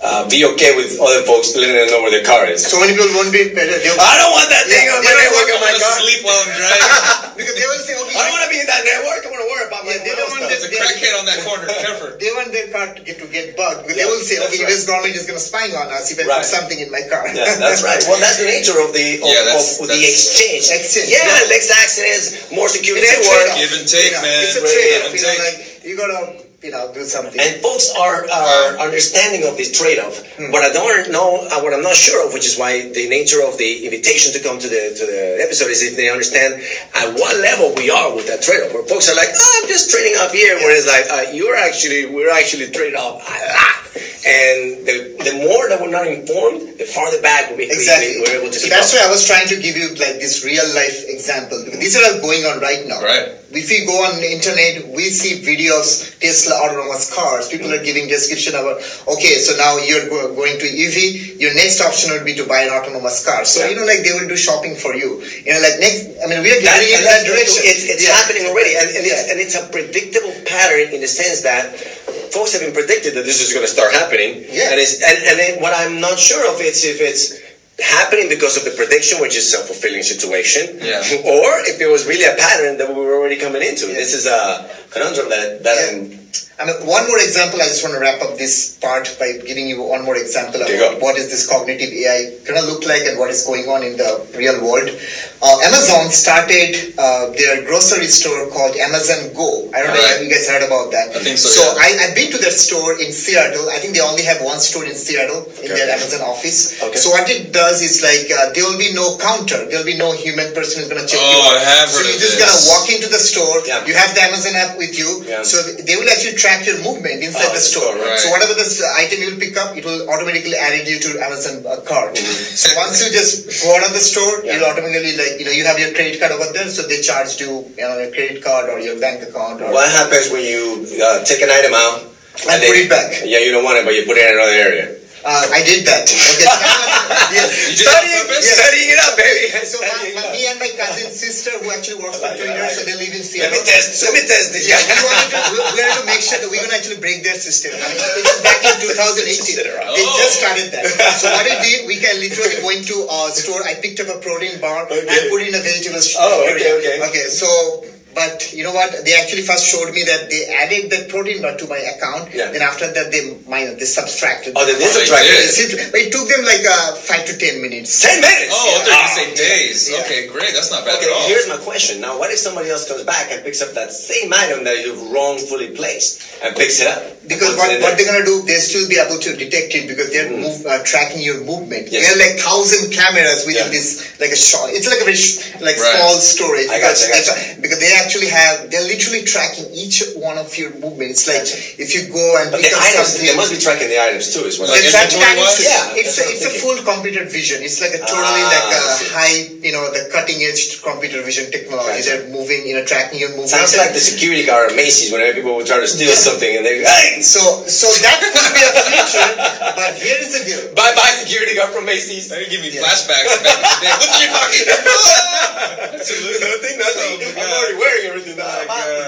uh, be okay with other folks letting them know where their car is. So many people won't be. They'll, I don't want that thing Yeah, on my don't network want I'm gonna sleep while I'm driving. because they will say, okay, I don't want to be in that network. I don't want to worry about my Yeah, they don't want stuff. There's a crackhead on that corner. Careful. They want their car car to get to get bugged. Because Yeah, they will say, okay, right. US government is going to spy on us if I Right. put something in my car. Yeah, that's right. Well, that's the nature of the of, Yeah, that's- of the exchange. Exchange, Yeah, yeah. Lex accidents, more security It's a trade-off. Give and take, You know, man. It's a trade-off. give and You know, like you gotta, you know, do something. And folks are, are understanding of this trade-off. Hmm. What I don't know, uh, what I'm not sure of, which is why the nature of the invitation to come to the to the episode is if they understand at what level we are with that trade-off. Where folks are like, oh, I'm just trading off here, whereas like uh, you're actually we're actually trading off a lot. And the the more that we're not informed, the farther back we, we- Exactly. we, we're able to so that's up. why I was trying to give you like this real life example because these are all going on right now. Right. If you go on the internet, we see videos Tesla autonomous cars. People are giving description about okay, so now you're go- going to EV. Your next option would be to buy an autonomous car. So Yeah. you know, like they will do shopping for you. You know, like next. I mean, we are getting in that direction. It's, it's Yeah. happening already, and, and, it's, and it's a predictable pattern in the sense that folks have been predicted that this is going to start happening. Yeah. And, it's, and, and then what I'm not sure of is if it's happening because of the prediction, which is a fulfilling situation, Yeah. or if it was really a pattern that we were already coming into. Yeah. This is a conundrum that, that Yeah. One more example. I just want to wrap up this part by giving you one more example go. what is this cognitive AI gonna look like and what is going on in the real world. Uh, Amazon started uh, their grocery store called Amazon Go. I don't know Right. if you guys heard about that. I think so, So yeah. I, I've been to their store in Seattle. I think they only have one store in Seattle in Okay. their Amazon office. Okay. So what it does is like uh, there will be no counter. There will be no human person who's gonna check you Oh, out. I have So heard you're of just gonna walk into the store. Yeah. You have the Amazon app with you. Yeah. So they will actually track your movement inside Oh, the store. right. So whatever the item you will pick up, it will automatically add you to Amazon uh, cart. So once you just go out of the store, Yeah. it'll automatically like you know you have your credit card over there, so they charge you you know your credit card or your bank account. Or, what happens when you uh, take an item out And then- put it back. Yeah, you don't want it, but you put it in another area. Uh, I did that. Okay. yes. You did that on Studying, purpose? studying it up, baby. So my, my, me and my cousin's sister who actually works for Twitter, so they live in Let Seattle. me test. Let me test this. Yeah, we wanted to, we we wanted to make sure that we're gonna actually break their system. I mean, it was back in 2018. They Oh. just started that. So what I did, we can literally go into a store. I picked up a protein bar Okay. and put it in a vegetable Oh, okay, okay. Okay, so. But you know what? They actually first showed me that they added that protein bar to my account. Yeah. Then after that, they minus, they subtracted. Oh, they the did amount. subtract it. It- But it took them like uh, five to ten minutes. Ten minutes. Oh, I thought you Ah. were days. Yeah. Okay, great. That's not bad Okay, at all. here's my question. Now, what if somebody else comes back and picks up that same item that you've wrongfully placed and picks it up? Because what, what they're gonna do, they still be able to detect it because they're move, uh, tracking your movement. Yes. There are like thousand cameras within Yeah. this, like a shot. It's like a very sh- like Right. small storage. I got because, you, I got like, because they actually have, they're literally tracking each one of your movements. Like if you go and But pick up items, something. they must be tracking the items too, is what Like They I'm track inventory items. Yeah, it's a, it's a full computer vision. It's like a totally Ah, like a I see. high, you know, the cutting edge computer vision technology. Gotcha. They're moving, you know, tracking your movement. Sounds like the security guard at Macy's whenever people would try to steal Yeah. something and they hey, So, so that could be a future, but here is the deal. bye bye security guard from Macy's. Now you give me Yeah. flashbacks back in the day. What's in your pocket? nothing, nothing. I'm already wearing everything now.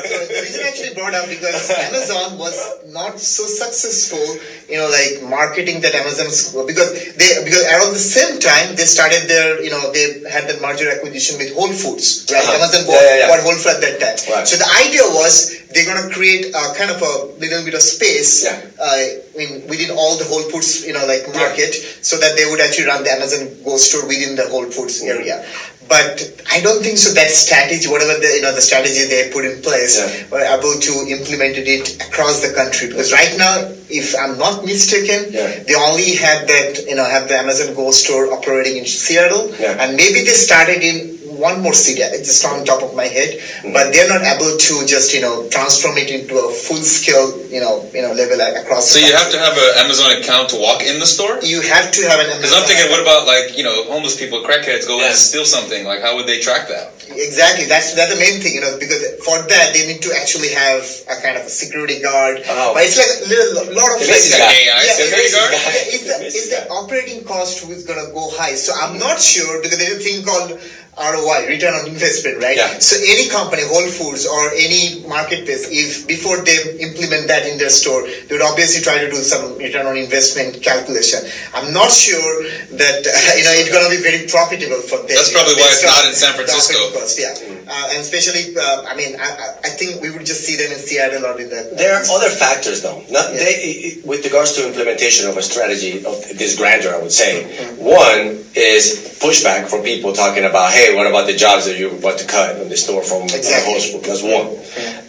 So the reason I actually brought up because Amazon was not so successful, you know, like marketing that Amazon's because they because around the same time they started their, you know, they had the merger acquisition with Whole Foods, right? Uh-huh. Amazon bought, yeah, yeah. bought Whole Foods at that time. Right. So the idea was they're gonna create a kind of a little bit of space Yeah. uh, in within all the Whole Foods, you know, like market, so that they would actually run the Amazon Go store within the Whole Foods area. But I don't think so. That strategy, whatever the you know the strategy they put in place, Yeah. were able to implement it across the country. Because right now, if I'm not mistaken, Yeah. they only had that you know have the Amazon Go store operating in Seattle, Yeah. and maybe they started in one more city, it's just on top of my head, Mm-hmm. but they're not able to just you know transform it into a full scale you know you know level across. So the you have to have an Amazon account to walk in the store? You have to have an Amazon. Because I'm thinking, what about like you know homeless people, crackheads go Yeah. and steal something? Like how would they track that? Exactly. That's that's the main thing, you know, because for that they need to actually have a kind of a security guard. Oh. But it's like a little lot of The like, Macy's Like guy. AI Yeah, security it's- guard? yeah, it's the, it's the operating cost who is gonna go high. So I'm not sure because there's a thing called ROI, return on investment, right? Yeah. So any company, Whole Foods or any marketplace, if before they implement that in their store, they would obviously try to do some return on investment calculation. I'm not sure that uh, you know it's gonna be very profitable for them. That's probably why it's not in San Francisco. operating cost, yeah. uh, and especially, uh, I mean, I, I- I think we would just see them in Seattle or in the. There are other factors, though. Not, Yeah. they, with regards to implementation of a strategy of this grandeur, I would say. Mm-hmm. One is pushback from people talking about, hey, what about the jobs that you're about to cut in the store from the Exactly. host? That's one.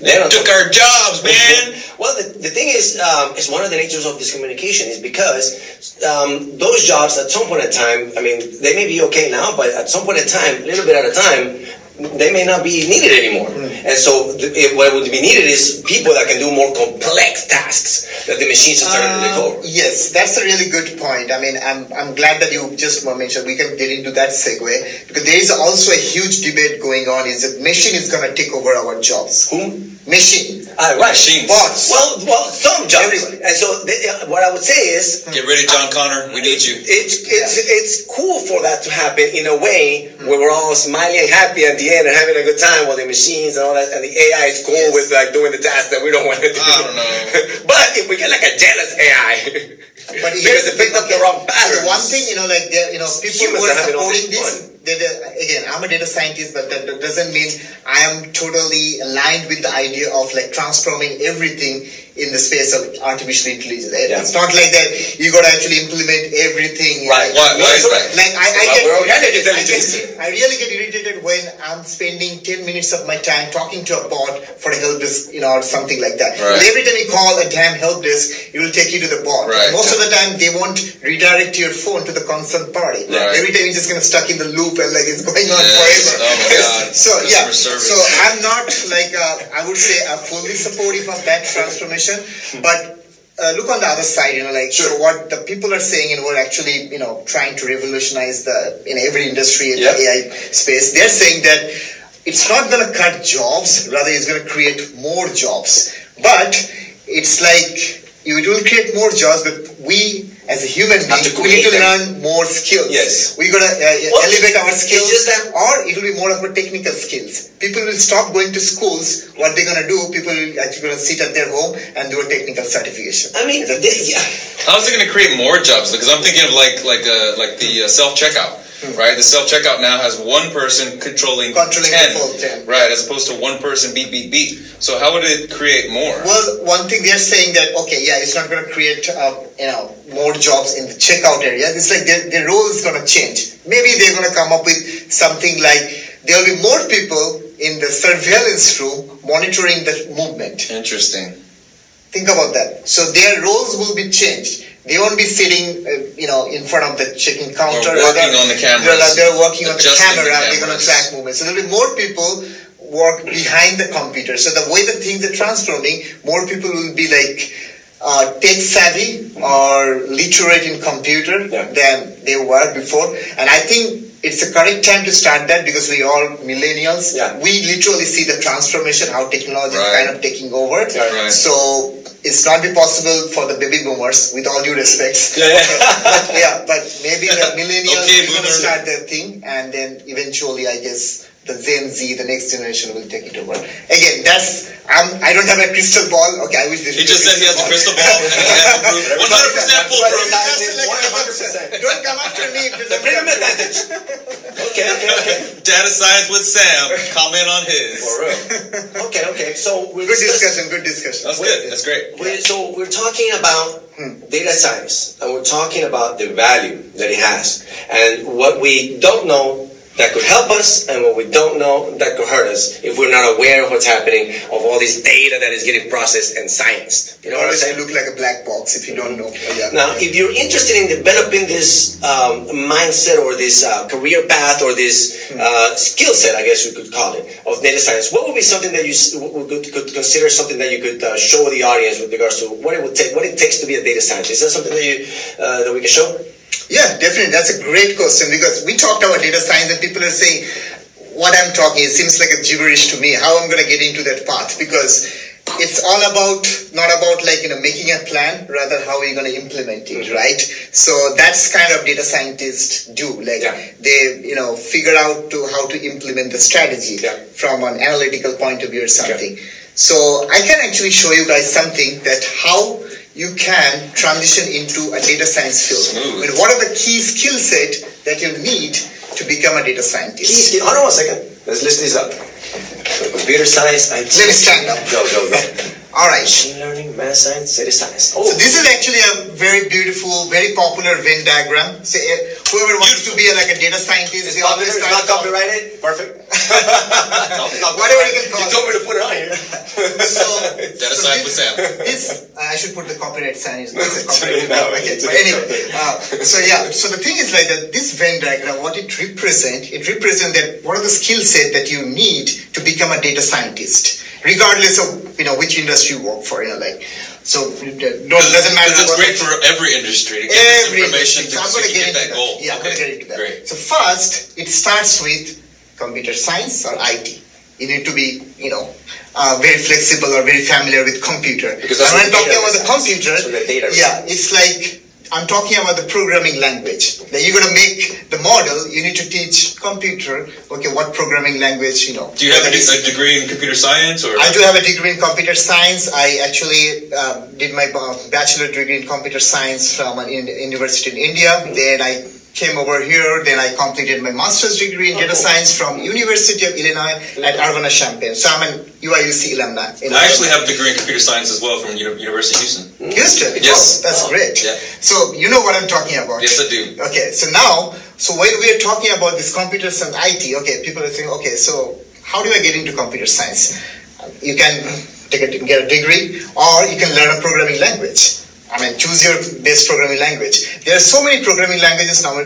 Then on Took top- our jobs, man. well, the, the thing is, um, it's one of the natures of this communication is because um, those jobs at some point in time, I mean, they may be okay now, but at some point in time, a little bit at a time, they may not be needed anymore. And so, it, what would be needed is people that can do more complex tasks that the machines are starting to take Uh, over. yes, that's a really good point. I mean, I'm, I'm glad that you just mentioned we can get into that segue because there is also a huge debate going on. Is that machine is going to take over our jobs? Who? Machine, Ah, right. Machines. bots. Well, well, some jobs. Everybody. And so, they, uh, what I would say is, Get ready, John Connor. We need you. it's it's it's cool for that to happen in a way where we're all smiling and happy at the end and having a good time while the machines and all that and the AI is cool Yes. with like doing the tasks that we don't want to do. I don't know. but if we get like a jealous AI, But because it picked up the wrong So patterns. one thing, you know, like you know, people Humans who are are supporting this this. Again, I'm a data scientist, but that, doesn't mean I am totally aligned with the idea of like transforming everything in the space of artificial intelligence. Yeah. It's not like that. You got to actually implement everything. Right. Why- why is that? Like I, I get, we're I, get. I really get irritated when I'm spending 10 minutes of my time talking to a bot for a help desk, you know, or something like that. Right. Every time you call a damn help desk, it will take you to the bot. Right. Most of the time, they won't redirect your phone to the concerned party. Right. Every time you're just gonna stuck in the loop and like it's going on Yes. forever. Oh my God. so yeah, service. so I'm not like uh, I would say uh, fully supportive of that transformation, but. Uh, look on the other side, you know, like so what the people are saying, and we're actually, you know, trying to revolutionize the in every industry in Yeah. the AI space. They're saying that it's not going to cut jobs, rather it's going to create more jobs. But it's like you it will create more jobs, but we as a human being, to we need to them. learn more skills. Yes. We're going to uh, elevate our it's skills, just that- or it will be more of a technical skills. People will stop going to schools. What they're going to do, people will actually going to sit at their home and do a technical certification. I mean, they, yeah. How is it going to create more jobs? Because I'm thinking of like like uh, like the uh, self checkout, right? The self checkout now has one person controlling, Controlling the 10, full 10. right? As opposed to one person beat beat beat. So how would it create more? Well, one thing they're saying that okay, yeah, it's not going to create uh, you know more jobs in the checkout area. It's like their, their role is going to change. Maybe they're going to come up with something like there will be more people in the surveillance room monitoring the movement. Interesting. Think about that. So their roles will be changed. They won't be sitting, uh, you know, in front of the checking counter. Or working on the cameras. They're, they're working on the Adjusting the camera. They're going to track movement. So there'll be more people work behind the computer. So the way that things are transforming, more people will be like uh, tech savvy or literate in computer Yeah. than they were before. And I think it's the correct time to start that because we are millennials. Yeah. We literally see the transformation, how technology is kind of taking over. Right. So it's not be possible for the baby boomers, with all due respect. Yeah, yeah. but yeah, but maybe the millennials Okay, are going to start their thing, and then eventually, I guess the Gen Z, the next generation, will take it over. Again, that's I'm, I don't have a crystal ball. Okay, I wish this. He just said he has a crystal ball and he has a proof. 100% Don't come after me. The there's a- advantage. Okay, okay, okay. Data science with Sam. Comment on his. For real. Okay, okay. So we're Good discussing- discussion. Good discussion. That's good. That's great. We, so we're talking about hmm. data science, and we're talking about the value that it has, and what we don't know that could help us, and what we don't know that could hurt us if we're not aware of what's happening, of all this data that is getting processed and scienced. You know what I'm saying? look like a black box if you don't know. Yeah. Now, if you're interested in developing this um, mindset or this uh, career path or this uh, skill set, I guess you could call it, of data science, what would be something that you could, could consider something that you could uh, show the audience with regards to what it would take, what it takes to be a data scientist? Is that something that you uh, that we can show? Yeah, definitely. That's a great question because we talked about data science and people are saying, what I'm talking, it seems like a gibberish to me. How I'm going to get into that path because it's all about not about like you know making a plan, rather how we're going to implement it, mm-hmm. right? So that's kind of data scientists do. Like Yeah. they you know figure out to how to implement the strategy Yeah. from an analytical point of view or something. So I can actually show you guys something that how you can transition into a data science field. Smooth. And what are the key skill set that you'll need to become a data scientist? Please, hold on one second. Let's list these up. So computer science, IT. Let me stand up. Go, go, go. All right. Machine learning, math science, data science. Oh, So this is actually a very beautiful, very popular Venn diagram. So uh, whoever wants to be a, like a data scientist, it's they always popular, it's start not copyrighted. Perfect. Whatever you can call You told me to put it on here. So, Data so science this, with Sam. this I should put the copyright sign. It's not a copyright. No, okay. it's But anyway, uh, so yeah. So the thing is like that. This Venn diagram, what it represent, it represent that what are the skill set that you need to become a data scientist, regardless of you know which industry you work for. You know, like so it doesn't matter. Because it's great for every industry to get this every information industry. to, So I'm going to get get into that goal. Yeah, I'm going to get into that. Great. So first, it starts with computer science or IT. You need to be, you know, uh, very flexible or very familiar with computer. Because that's and when what I'm talking about the computer, That's the data yeah, it's like I'm talking about the programming language. That you're going to make the model. You need to teach computer. Okay, what programming language? You know. Do you have a, de- a degree in computer science or? I do have a degree in computer science. I actually uh, did my uh, bachelor degree in computer science from an in- university in India. Then I came over here. Then I completed my master's degree in data science from University of Illinois at Urbana-Champaign. So I'm an UIUC alumni. in I actually have a degree in computer science as well from Uni- University of Houston. Houston. Yes. Oh, that's great. Yeah. So you know what I'm talking about. Yes, I do. Okay, so now, so when we are talking about this computer science IT, okay, people are saying, okay, so how do I get into computer science? You can take a, get a degree, or you can learn a programming language. I mean, choose your best programming language. There are so many programming languages now.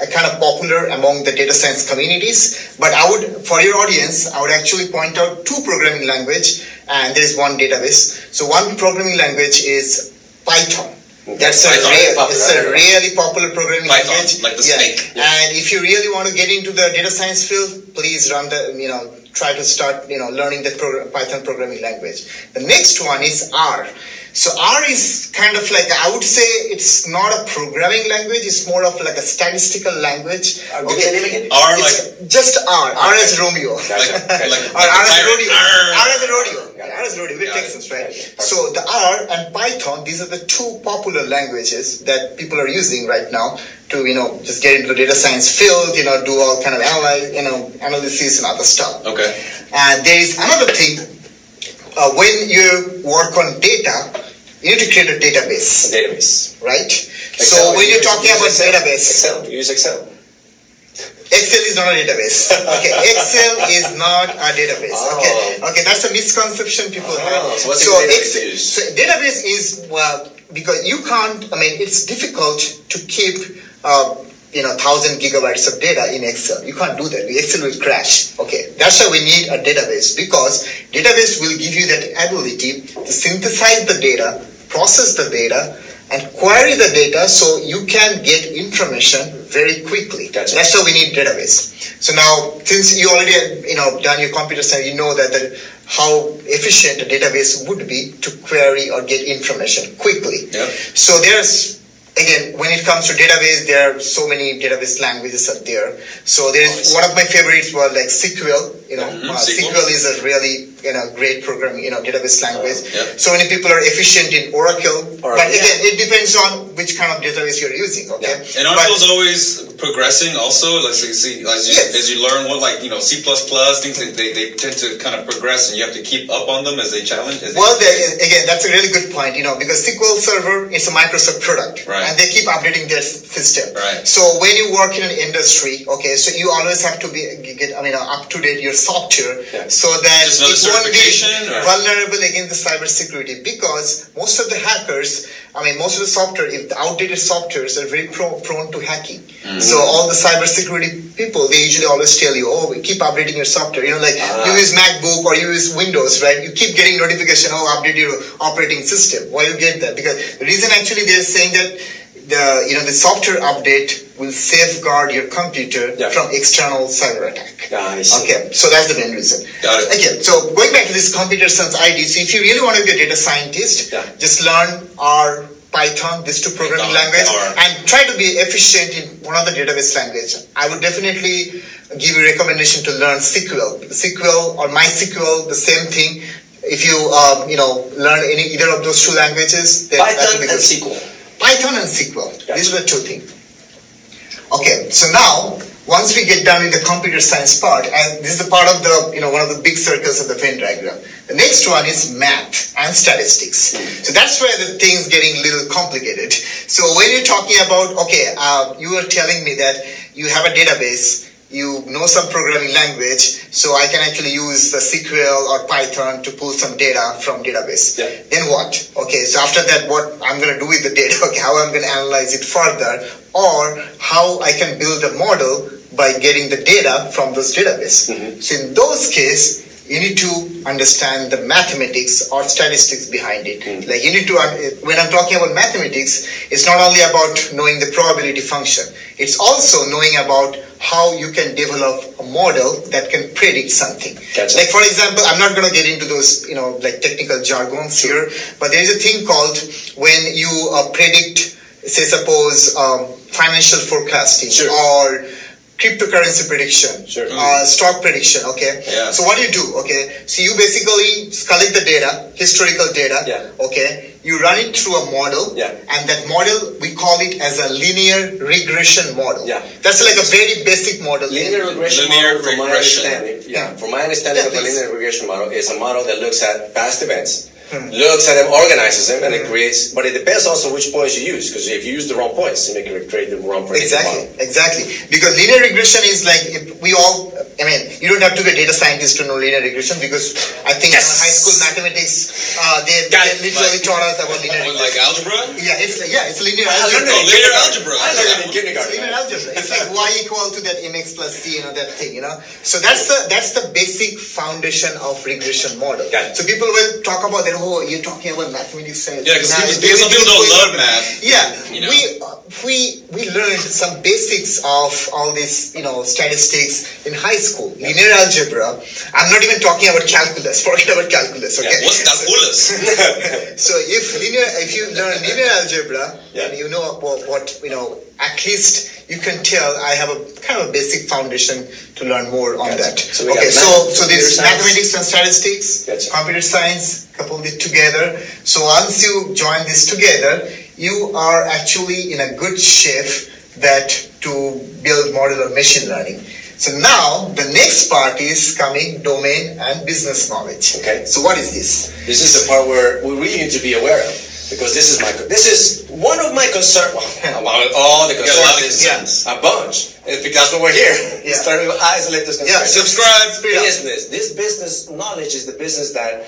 Are kind of popular among the data science communities, but I would, for your audience, I would actually point out two programming language, and there is one database. So one programming language is Python. That's a, Python, real, popular, it's a right? really popular programming Python, language. like the Yeah. snake. And if you really want to get into the data science field, please run the, you know, try to start, you know, learning the pro- Python programming language. The next one is R. So R is kind of like, I would say it's not a programming language, it's more of like a statistical language. Uh, give me the. R It's like just R, R as Romeo. like like, like, Or R as pirate. rodeo. R as a rodeo. Yeah, R as a rodeo. We're Got it. Texans, right? So the R and Python, these are the two popular languages that people are using right now to, you know, just get into the data science field, you know, do all kind of analyze, you know, analysis and other stuff. Okay. And there is another thing. Uh, when you work on data, you need to create a database, Database. right? Excel, so when you you're talking about Excel. database, Excel. You use Excel. Excel is not a database. Okay, Excel is not a database. Okay, Oh. okay, that's a misconception people Oh, have. so database Excel- so database is well because you can't. I mean, it's difficult to keep. Uh, you know, thousand gigabytes of data in Excel. You can't do that. Excel will crash. Okay, that's why we need a database because database will give you that ability to synthesize the data, process the data, and query the data so you can get information very quickly. Gotcha. That's why we need database. So now, since you already you know done your computer science, you know that the, how efficient a database would be to query or get information quickly. Yep. So there's again when it comes to database, there are so many database languages out there. So there's one of my favorites was like SQL. You know, Mhm, uh, SQL. SQL is a really you know great programming, you know database language. So many people are efficient in Oracle, Oracle, but yeah. again it depends on which kind of database you're using. Okay, And But- Oracle's always progressing. Also, like so you see, as you, Yes. as you learn what, like you know, C plus things that they, they tend to kind of progress, and you have to keep up on them as they challenge. As Well, they, again, that's a really good point, you know, because SQL Server is a Microsoft product, Right. and they keep updating their system. Right. So when you work in an industry, okay, so you always have to be get, I mean, up to date your software, Yeah. so that it or- vulnerable against the cybersecurity. Because most of the hackers, I mean, most of the software, if the outdated softwares are very pro- prone to hacking. Mm-hmm. So all the cybersecurity people, they usually always tell you, oh, keep updating your software. You know, like Ah. you use MacBook or you use Windows, right? You keep getting notification, oh, update your operating system. Why you get that? Because the reason actually they're saying that the you know the software update will safeguard your computer Yeah. from external cyber attack. Ah, see. Okay, so that's the main reason. Got it. Okay, so going back to this computer science IT, so if you really want to be a data scientist, Yeah. just learn R, Python, these two programming Python, language, R. and try to be efficient in one of the database language. I would definitely give you recommendation to learn SQL. SQL or MySQL, the same thing. If you um, you know learn any either of those two languages, then that would Python be and. SQL. Python and SQL. These are the two things. Okay, so now once we get done with the computer science part, and this is the part of the, you know, one of the big circles of the Venn diagram. The next one is math and statistics. So that's where the things getting a little complicated. So when you're talking about, okay, uh, you are telling me that you have a database, you know some programming language, so I can actually use the SQL or Python to pull some data from database. Yeah. Then what? Okay, so after that, what I'm going to do with the data? Okay, how I'm going to analyze it further, or how I can build a model by getting the data from those database. Mm-hmm. So in those case, you need to understand the mathematics or statistics behind it. Mm-hmm. Like you need to, uh, when I'm talking about mathematics, it's not only about knowing the probability function. It's also knowing about how you can develop a model that can predict something. Gotcha. Like for example, I'm not going to get into those, you know, like technical jargons here, but there is a thing called when you uh, predict, say, suppose um, financial forecasting Sure. or cryptocurrency prediction, Sure. uh, stock prediction. Okay. Yeah. So what do you do? Okay. So you basically collect the data, historical data. Yeah. Okay. You run it through a model. Yeah. And that model we call it as a linear regression model. Yeah. That's like a very basic model. Linear regression Linear model, from my understanding, yeah, Yeah. from my understanding Yeah, of a linear regression model is a model that looks at past events, looks at them, organizes them, and it creates. But it depends also which points you use, because if you use the wrong points, you make it create the wrong predictive Exactly, model. exactly. Because linear regression is like if we all. I mean, you don't have to be a data scientist to know linear regression because I think Yes. in high school mathematics, uh, they, they literally Like- taught us about linear With, regression. like algebra? yeah, it's like, yeah, it's linear I learned algebra. it linear algebra. I learned it in It's kindergarten. linear algebra. It's like y equal to that mx plus c, you know, that thing, you know. So that's the that's the basic foundation of regression model. Got it. So people will talk about that. Oh, you're talking about mathematics. Yeah, because some people don't love math. Yeah, You know. we uh, we we learned some basics of all this, you know, statistics in high school. Linear algebra. I'm not even talking about calculus. Forget about calculus. Okay. What's calculus? So if linear, if you learn linear algebra, Yeah. And you know what, what you know, at least you can tell I have a kind of a basic foundation to learn more on Gotcha. that. So okay, so so science. mathematics and statistics, Gotcha. computer science, coupled it together. So once you join this together, you are actually in a good shape that to build model or machine learning. So now the next part is coming domain and business knowledge. Okay. So what is this? This is the part where we really need to be aware of because this is my this is one of my concerns. Well, among all the got a lot of concerns, concerns. a bunch. It's because when we're here, Yeah. starting to isolate those Yeah. Subscribe. Speed up. business. This business knowledge is the business that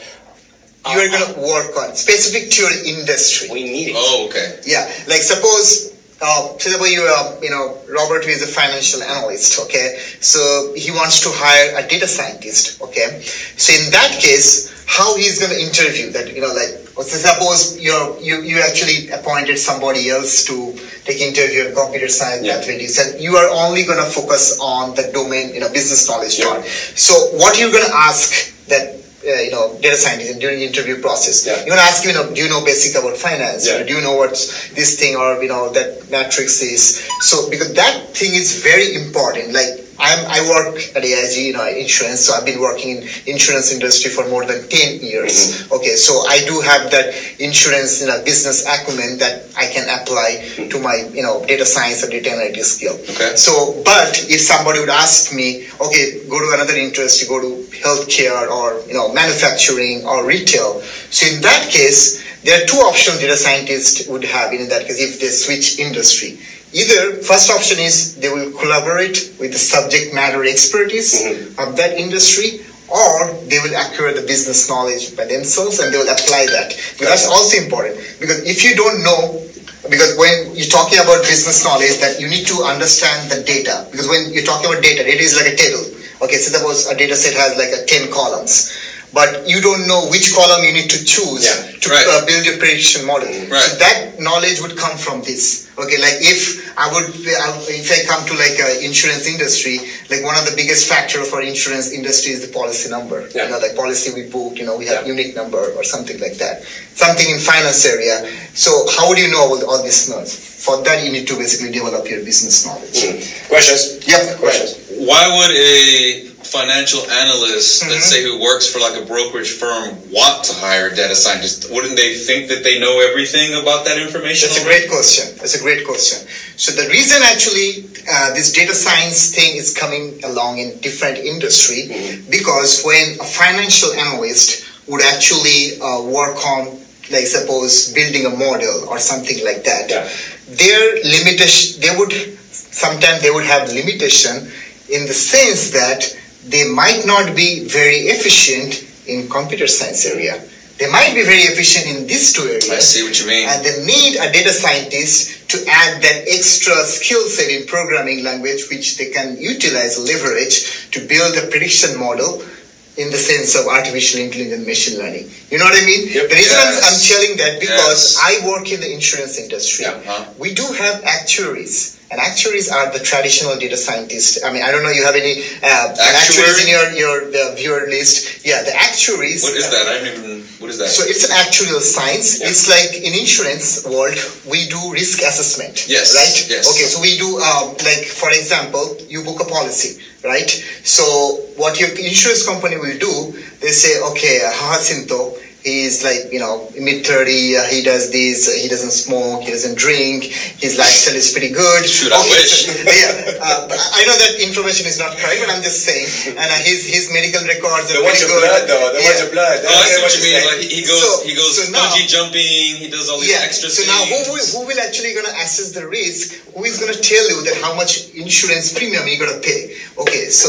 you are going to work on specific to your industry. we need. It. Oh, okay. Yeah, like suppose, uh, suppose you are, you know, Robert is a financial analyst. Okay, so he wants to hire a data scientist. Okay, so in that case, how he's going to interview that? You know, like so suppose you're you you actually appointed somebody else to take interview in computer science, Yeah. mathematics, and you are only going to focus on the domain, you know, business knowledge Yeah. part. So what you're going to ask that uh, you know data scientist during the interview process. Yeah. You're going to ask you know do you know basic about finance? Yeah. Or do you know what this thing or you know that matrix is? So because that thing is very important. Like I'm I work at AIG, you know, insurance. So I've been working in insurance industry for more than ten years. Mm-hmm. Okay, so I do have that insurance you know business acumen that I can apply to my you know data science or data analytics skill. Okay. So, but if somebody would ask me, okay, go to another interest, you go to healthcare or you know manufacturing or retail. So in that case, there are two options data scientists would have in that case if they switch industry. Either first option is they will collaborate with the subject matter expertise mm-hmm. of that industry, or they will acquire the business knowledge by themselves and they will apply that. But that's also important because if you don't know because when you're talking about business knowledge that you need to understand the data. Because when you're talking about data data is like a table. Okay so suppose a data set has like a 10 columns but you don't know which column you need to choose Yeah, to right. uh, build your prediction model mm, Right. so that knowledge would come from this okay like if i would uh, if i come to like a insurance industry like one of the biggest factor for insurance industry is the policy number Yeah. you know like policy we booked you know we have Yeah. unique number or something like that something in finance area so how would you know all, all this knowledge for that you need to basically develop your business knowledge mm. Questions? yep Questions? Why would a financial analysts, Mm-hmm. let's say who works for like a brokerage firm, want to hire data scientists, wouldn't they think that they know everything about that information? That's a great question. That's a great question. So the reason actually uh, this data science thing is coming along in different industry because when a financial analyst would actually uh, work on, like suppose building a model or something like that, Yeah. their limitation they would sometimes they would have limitation in the sense that they might not be very efficient in computer science area. They might be very efficient in these two areas. I see what you mean. And they need a data scientist to add that extra skill set in programming language, which they can utilize, leverage to build a prediction model in the sense of artificial intelligence, machine learning. You know what I mean? Yep. The reason I'm, Yes. I'm telling that because Yes. I work in the insurance industry. Yeah. Huh? We do have actuaries. And actuaries are the traditional data scientists. I mean, I don't know you have any uh, actuaries in your your uh, viewer list. Yeah, the actuaries. What is that? I don't even. What is that? So it's an actuarial science. It's like in insurance world, we do risk assessment. Yes, Right. yes. Okay. So we do um, like for example, you book a policy, right? So what your insurance company will do, they say, okay, uh, Jacinto. He's like, you know, mid 30, uh, he does this, uh, he doesn't smoke, he doesn't drink, his lifestyle is pretty good. Shoot, I wish. yeah, uh, but I know that information is not correct, but I'm just saying. And uh, his, his medical records are They want pretty your good. blood, though. They want Yeah. your blood. They Oh, I see what you mean. Like he he goes, So- he goes so now- bungee jumping. He does all these Yeah. extra So things. now, who will, who will actually gonna assess the risk? Who is gonna tell you that how much insurance premium you're gonna pay? Okay, so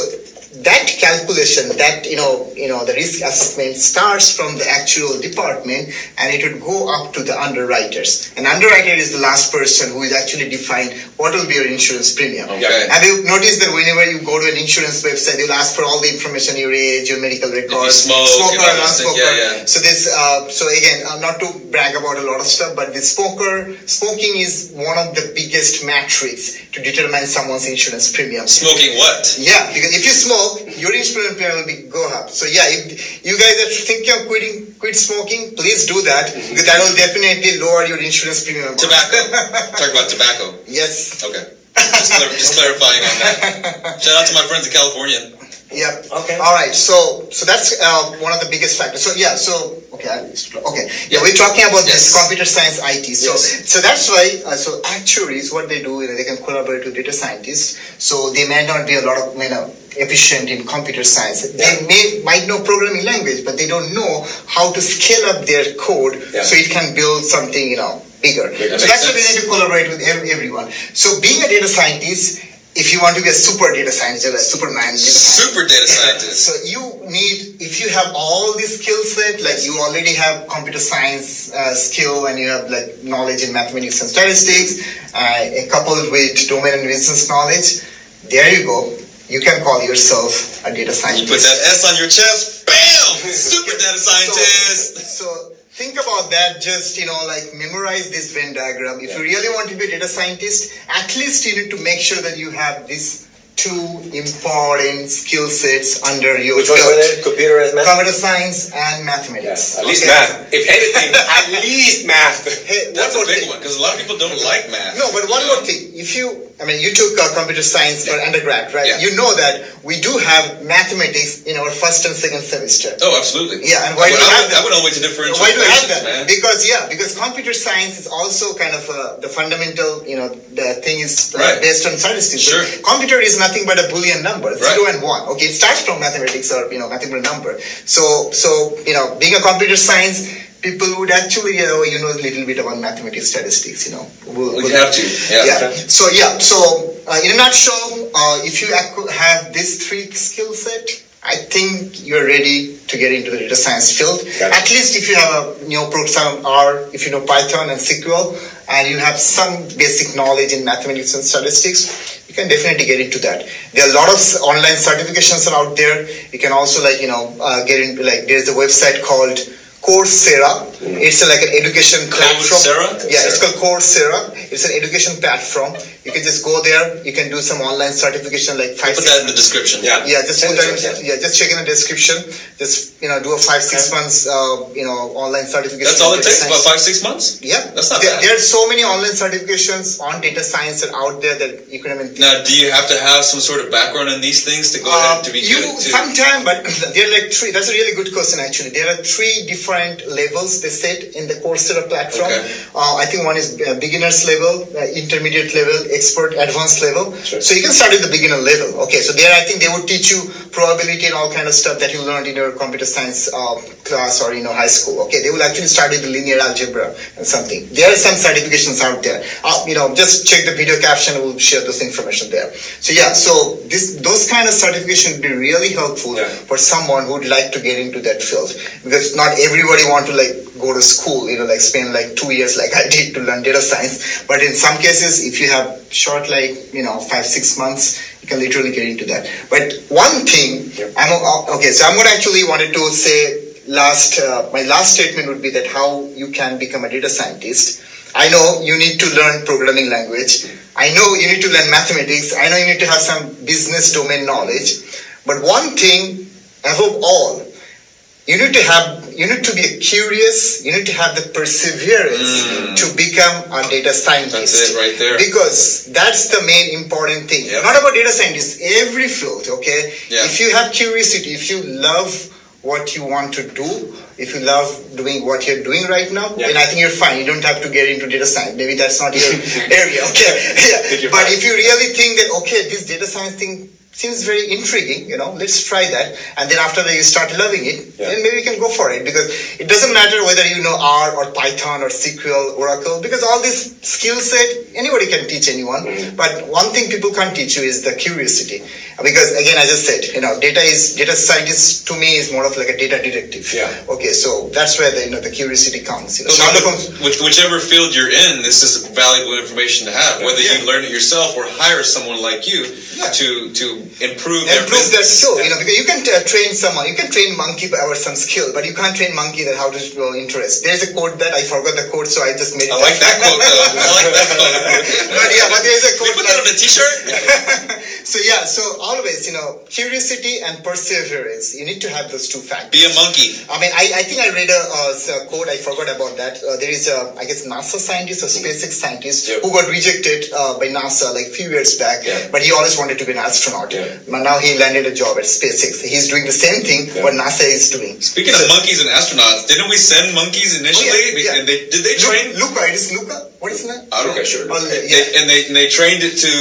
that calculation, that you know, you know, the risk assessment starts from the actual department, and it would go up to the underwriters. An underwriter is the last person who is actually define what will be your insurance premium. Okay. Have you noticed that whenever you go to an insurance website, they'll ask for all the information, your age, your medical records, smoke, smoker, non-smoker. yeah, yeah. So this, uh, so again, uh, not to brag about a lot of stuff, but the smoker, smoking is one of the biggest metrics to determine someone's insurance premium. Smoking what? Yeah, because if you smoke, your insurance premium will be go up. So yeah, if you guys are thinking of quitting, quit smoking, please do that because that will definitely lower your insurance premium. Tobacco. Talk about tobacco. Yes. Okay. Just, clar- just clarifying on that. Shout out to my friends in California. Yep. Okay. All right. So so that's uh, one of the biggest factors. So yeah. So okay. I- Okay. Yeah, we're talking about this Yes. computer science IT. So Yes. so that's why. Uh, so actuaries, what they do, is they can collaborate with data scientists. So they may not be a lot of you know efficient in computer science. Yeah. They may might know programming language, but they don't know how to scale up their code Yeah. so it can build something you know bigger. Bigger. So Makes that's why they need to collaborate with everyone. So being a data scientist. If you want to be a super data scientist, a Superman, data scientist, Super data scientist. so you need, if you have all this skill set, like you already have computer science uh, skill and you have like knowledge in mathematics and statistics, uh, coupled with domain and business knowledge, there you go. You can call yourself a data You scientist. put that S on your chest. Bam! Super data scientist. So, so think about that. Just you know, like memorize this Venn diagram. If you really want to be a data scientist, at least you need to make sure that you have these two important skill sets under your Which ones belt. Computer and math? Computer science and mathematics. At least Okay? math. If anything, at least math. Hey, That's one a big thing. one because a lot of people don't like math. No, but one you more thing. If you, I mean, you took uh, computer science for undergrad, right? Yeah. You know that we do have mathematics in our first and second semester. Oh, absolutely. Yeah, and why I do you have that? I would always to differentiate Why do we have that? man. Because yeah, because computer science is also kind of uh, the fundamental, you know, the thing is uh, Right. based on statistics. Sure. Computer is nothing but a boolean number, zero and one. Okay, it starts from mathematics or you know mathematical number. So so you know, being a computer science, people would actually you know you know a little bit about mathematics, statistics. You know, will We have to. Yeah. yeah. So yeah. So uh, in a nutshell, uh, if you have this three skill set, I think you're ready to get into the data science field. At least if you have a you know program R, if you know Python and SQL, and you have some basic knowledge in mathematics and statistics, you can definitely get into that. There are a lot of online certifications out there. You can also like you know uh, get into like there's a website called Coursera. It's like an education platform. Coursera? Yeah, it's called Coursera. It's an education platform. You can just go there. You can do some online certification, like five. Put six that in the description. Yeah. yeah, just put that in, yeah, just check in the description. Just you know, do a five six months uh, you know online certification. That's all it takes. About five six months. Yeah, That's not there, bad. there are so many online certifications on data science that out there that you can even. Now, do you have to have some sort of background in these things to go Uh, ahead to be you good? To, sometime, but there are like three. That's a really good question, actually. There are three different levels they set in the Coursera platform. Okay. Uh, I think one is uh, beginners level, uh, intermediate level, expert, advanced level. Sure. So you can start at the beginner level. Okay, so there I think they would teach you probability and all kind of stuff that you learned in your computer science uh, class or you know high school. Okay, they will actually start with the linear algebra and something. There are some certifications out there. Uh, you know, just check the video caption. We'll share this information there. So yeah, so this those kind of certification would be really helpful Yeah. for someone who would like to get into that field because not everybody want to like go to school. You know, like spend like two years like I did to learn data science. But in some cases, if you have short like you know five six months, you can literally get into that. But one thing, I'm uh, okay. So I'm going to actually wanted to say last uh, my last statement would be that how you can become a data scientist. I know you need to learn programming language. I know you need to learn mathematics. I know you need to have some business domain knowledge. But one thing above all, you need to have you need to be curious you need to have the perseverance to become a data scientist That's it right there. because that's the main important thing Yep. not about data scientists every field okay Yeah. if you have curiosity if you love what you want to do. If you love doing what you're doing right now Yeah. then i think you're fine. You don't have to get into data science. Maybe that's not your area. Okay. Yeah but if you really think that okay this data science thing seems very intriguing you know let's try that and then after that you start loving it Yeah. then maybe you can go for it because it doesn't matter whether you know r or python or sql oracle because all this skill set anybody can teach anyone Mm-hmm. but one thing people can't teach you is the curiosity because again i just said you know data is data scientist to me is more of like a data detective Yeah. okay so that's where the you know the curiosity comes you know So Holmes- which, whichever field you're in, this is valuable information to have. Whether Yeah. you learn it yourself or hire someone like you Yeah. to to improve their improve their skill. You know, because you can uh, train someone, you can train monkey by some skill, but you can't train monkey that how to grow interest. There's a quote that I forgot the quote, so I just made. I like that quote though. I like that quote. but yeah, but there's a we quote. put that on like- a t-shirt? so yeah, so always, you know, curiosity and perseverance. You need to have those two factors. Be a monkey. I mean, I, I think I read a, uh, a quote. I forgot about that. Uh, there is a, I guess, NASA scientist or SpaceX scientist Yep. who got rejected uh, by NASA like a few years back, Yeah. but he always wanted to be an astronaut. Yeah. But now he landed a job at SpaceX. He's doing the same thing Yeah. what NASA is doing. Speaking So- of monkeys and astronauts, didn't we send monkeys initially? Oh, yeah, yeah. And they, did they train? Luca, it is Luca. What is his name? I don't Okay, sure. Oh, They- and they and they trained it to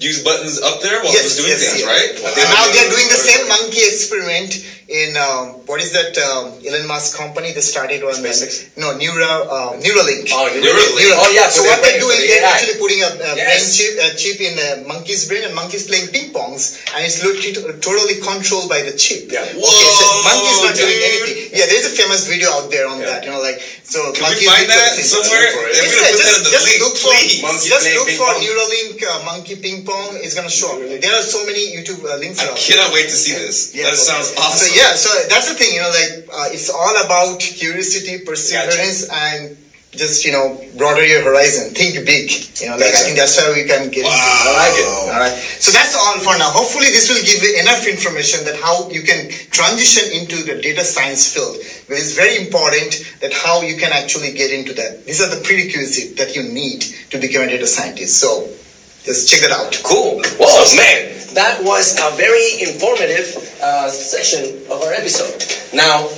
use buttons up there while it was doing things, yeah. right? And now they're doing the same monkey experiment in um, what is that um, Elon Musk company that started on SpaceX? no Neura uh, Neuralink. Oh, Neuralink. Oh, yeah, So for what they're doing, the they're actually putting a, a brain chip, a chip in the monkey's brain, and monkey's playing ping pongs, and it's literally totally controlled by the chip. Yeah. Okay, so monkey's not doing anything. Yeah, there's a famous video out there on Yeah. that. You know, like so. Can we monkey find doing that somewhere? for it. If It's we're like, gonna put that just, the just link, look for. Monkey just look for pong. Neuralink uh, monkey ping pong. It's gonna show up. There are so many YouTube uh, links. I out there. cannot wait to see this. Yeah. that sounds awesome. So awesome. yeah, so that's the thing, you know, like uh, it's all about curiosity, perseverance, and just you know broader your horizon. Think big. You know, like I think that's how we can get. Wow. Into it. I like it. All right. So that's all for now. Hopefully, this will give you enough information that how you can transition into the data science field. But it's very important that how you can actually get into that. These are the prerequisites that you need to become a data scientist. So just check that out. Cool. Whoa, man. That was a very informative uh, section of our episode. Now,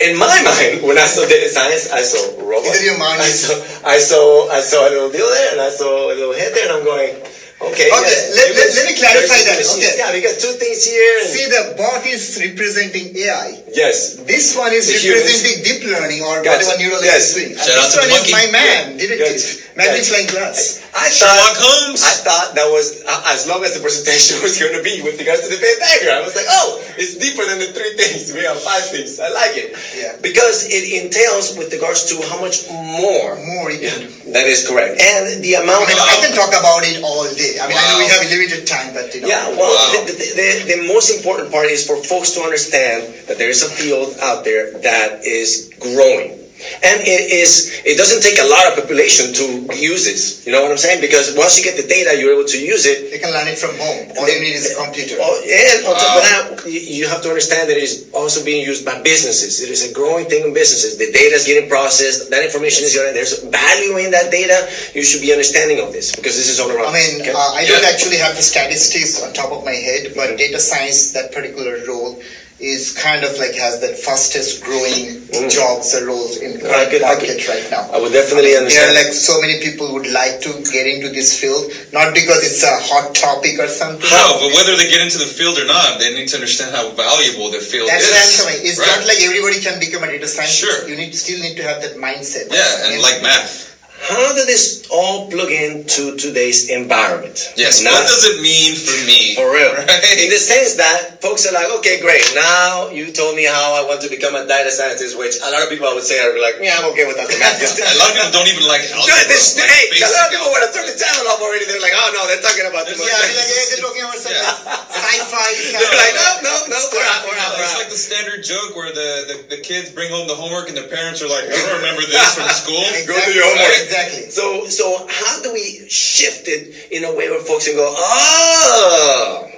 in my mind, when I saw data science, I saw robots. In your mind, I saw, I saw, I saw a little deal there, and I saw a little head there, and I'm going, okay. Okay, yes, let- let- let me clarify that, okay. Yeah, we got two things here. See, the bot is representing AI. yes. This one is The humans. representing deep learning or Gotcha. whatever neural Yes. is doing. And Shout out this to the one is my man, Yeah. detective, Yes. Magnifying glass. I Sherlock thought, Holmes. I thought that was uh, as long as the presentation was going to be with regards to the Venn diagram. I was like, oh, it's deeper than the three things. We have five things. I like it. Yeah. Because it entails with regards to how much more. More you can do. That is correct. And the I amount mean, of. I can talk about it all day. I mean, I know we have limited time, but you know. Yeah, well, Wow. the, the, the, the most important part is for folks to understand that there is a field out there that is growing. And it is it doesn't take a lot of population to use this. You know what I'm saying? Because once you get the data, you're able to use it. They can learn it from home. All you need is a computer. Oh, and on top of that, you you have to understand that it is also being used by businesses. It is a growing thing in businesses. The data is getting processed. That information is getting there's value in that data. You should be understanding of this because this is all around. I mean, okay? uh, I don't Yeah. actually have the statistics on top of my head, but data science, that particular role, is kind of like has the fastest growing jobs or roles in the Mm. I could- I market could- right now. I would definitely understand. There are like so many people would like to get into this field, not because it's a hot topic or something. No, but whether they get into the field or not, they need to understand how valuable the field That's is. what I'm saying. It's right? not like everybody can become a data scientist. Sure. You need still need to have that mindset. yeah, and like math. How does this all plug into today's environment? Yes. Not- what does it mean for me? For real. Right? In the sense that folks are like, okay, great. Now you told me how I want to become a data scientist, which a lot of people I would say are like, yeah, I'm okay with that. a lot of people don't even like algebra. Dude, this, like hey, a lot of people when I algebra. turn the channel off already, they're like, oh no, they're talking about too There's much. Yeah, I mean, like, yeah, they're talking about some sci-fi. They're like, no, no, no, we're out, we're out, we're It's out. like the standard joke where the, the, the kids bring home the homework and the parents are like, I don't remember this from school. Exactly. Go do your homework. Exactly. So, so how do we shift it in a way where folks can go, oh,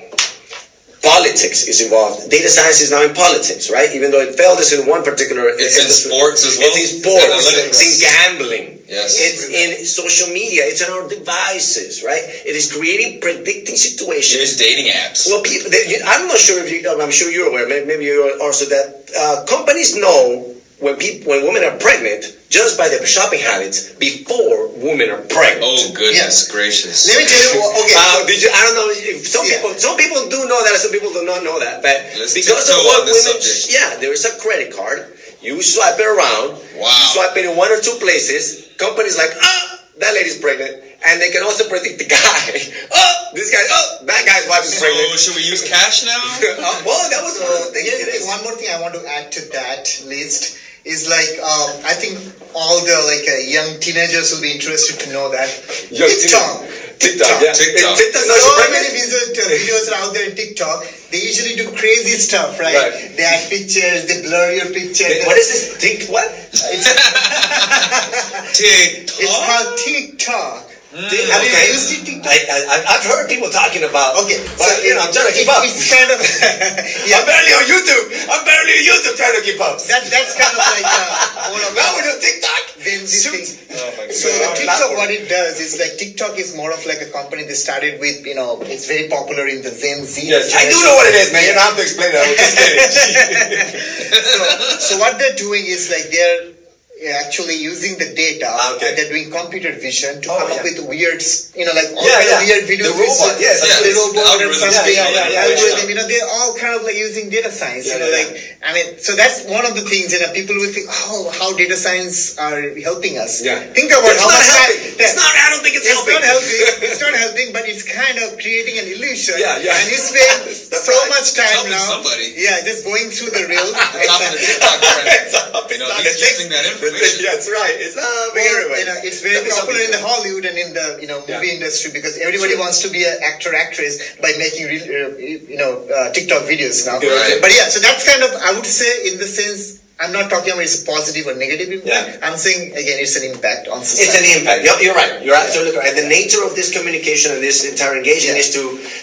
politics is involved. Data science is now in politics, right? Even though it failed us in one particular. It's in sports as well. It's in sports. Analytics. It's in gambling. Yes. It's in social media. It's on our devices, right? It is creating predicting situations. There's dating apps. Well, people, they, I'm not sure if you. I'm sure you're aware. Maybe, maybe you're also that uh, companies know when people when women are pregnant just by their shopping habits before women are pregnant. oh goodness gracious. Let me tell you. what- Okay. Uh, so- did you? I don't know. If some Yeah. people, some people do know that. Some people do not know that. But Let's because of what women, subject. yeah, there is a credit card. You swipe it around. Wow. You swipe it in one or two places. Companies like, ah, that lady's pregnant, and they can also predict the guy. oh, this guy. Oh, that guy's wife is So pregnant. should we use cash now? Uh, well, that was one of the So things. here's it the thing, is. one more thing I want to add to that list is like um, I think all the like uh, young teenagers will be interested to know that Young TikTok. TikTok, yeah. TikTok. TikTok, no, so many pregnant. uh, videos are out there in TikTok. They usually do crazy stuff, right? Right. They add pictures, they blur your picture. What is this? Tik what? It's TikTok. called TikTok. Have Okay. you used it, I, I, I've heard people talking about. Okay, but you know, I'm trying to keep it's, up. It's kind of I'm barely on YouTube. I'm barely on YouTube trying to keep up. That, that's kind of like uh, one of now we're the TikTok. Then Z Shoot. things. Oh my So God. the TikTok, what it does is like TikTok is more of like a company that started with, you know, it's very popular in the Gen Z. Yes, I do know what it is, man. You don't have to explain that. I was just kidding. so, so what they're doing is like they're actually using the data Ah, okay. and they're doing computer vision to Oh, come yeah. up with weird, you know, like all Yeah, kind yeah. of weird videos. The robot, with- yes, the yes. robot and Algorithms, something. yeah, yeah, yeah, algorithm, you know, they're all kind of like using data science. Yeah, you know, yeah, like I mean, so that's one of the things. You know, people will think, oh, how data science are helping us. Yeah. Think about It's how not much helping. time. It's not. I don't think it's, It's helping. not helping. It's not helping, but it's kind of creating an illusion. Yeah, yeah. And you spend so right. much time now. somebody. Yeah, just going through the reels. On top of the TikTok trend. It's not- You know, it's not he's using that thing. That's right. It's not Well, you know, it's very popular in the Hollywood and in the you know movie Yeah. industry because everybody Sure. wants to be an actor actress by making real, uh, you know uh, TikTok videos now. Right. But yeah, so that's kind of I would say in the sense I'm not talking about it's a positive or negative impact. Yeah. I'm saying again it's an impact on society. It's an impact. You're, you're right. You're absolutely right. The nature of this communication and this entire engagement Yeah. is to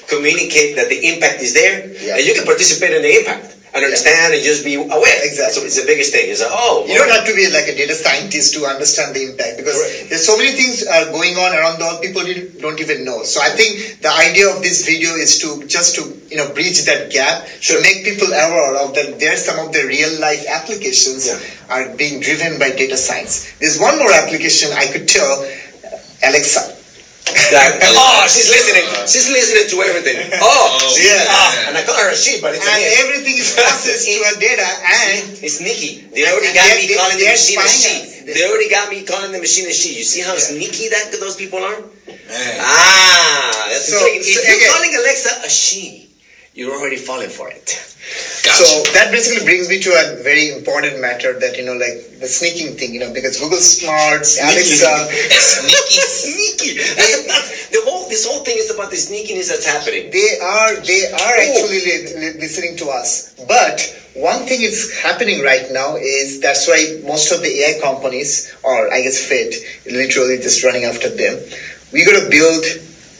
communicate that the impact is there, Yeah. and you can participate in the impact and understand and just be aware. Exactly. So it's the biggest thing. Is that oh, You don't have to be like a data scientist to understand the impact because Correct. there's so many things are going on around the world people didn't- don't even know. So I think the idea of this video is to just to you know bridge that gap Sure. to make people aware of that there's some of the real life applications Yeah. are being driven by data science. There's one more application I could tell, Alexa. That- oh, she's listening. She's listening to everything. Oh, Oh, she- yeah. ah, and I call her a she, but it's a And he. everything is processed to a data and It's Nikki. They already got they're- me they're- calling the they're machine a spying she. They already got me calling the machine a she. You see how Yeah. sneaky that those people are? Man. Ah, that's So- so If you're again- calling Alexa a she, you're already falling for it. Gotcha. So that basically brings me to a very important matter that you know, like the sneaking thing, you know, because Google Smarts, Alexa, Sneaky. Sneaky. About, the whole this whole thing is about the sneakiness that's happening. they are they are oh. actually li- li- listening to us. But one thing is happening right now is that's why most of the AI companies, or I guess Fed, literally just running after them. We got to build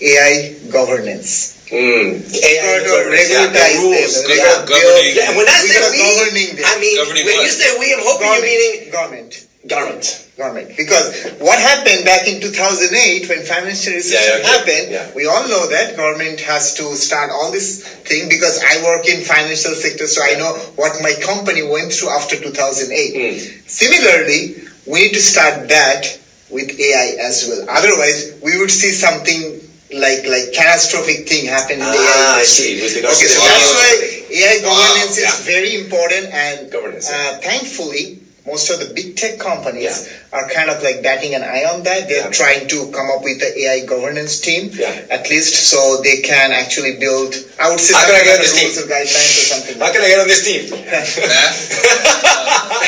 AI governance. Mm. We got to regularize the rules. them. We build- governing- Yeah, when I say we, them. I mean Governing when what? you say we, I'm hoping you're meaning government. government. government. Because what happened back in 2008 when financial recession Yeah, yeah, okay. happened, Yeah. we all know that government has to start all this thing because I work in financial sector, so I know what my company went through after 2008. Hmm. Similarly, we need to start that with AI as well. Otherwise, we would see something like like catastrophic thing happen in the AI. Ah, I see. With Okay, so that's why AI governance yeah. is very important, and Governance, uh, thankfully, most of the big tech companies Yeah. are kind of like batting an eye on that. They're Yeah. trying to come up with the AI governance team, Yeah. at least, so they can actually build. I would say How some can I get of this rules team? or guidelines or something. How can I get on this team? Math?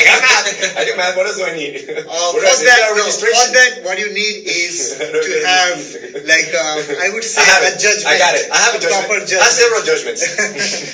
I got math. I do math. What else do I need? Uh, What for else? Is that, there no, for that, what you need is to have, like, uh, I would say, I have a it. judgment. I got it. I have a judgment. proper I have several judgments.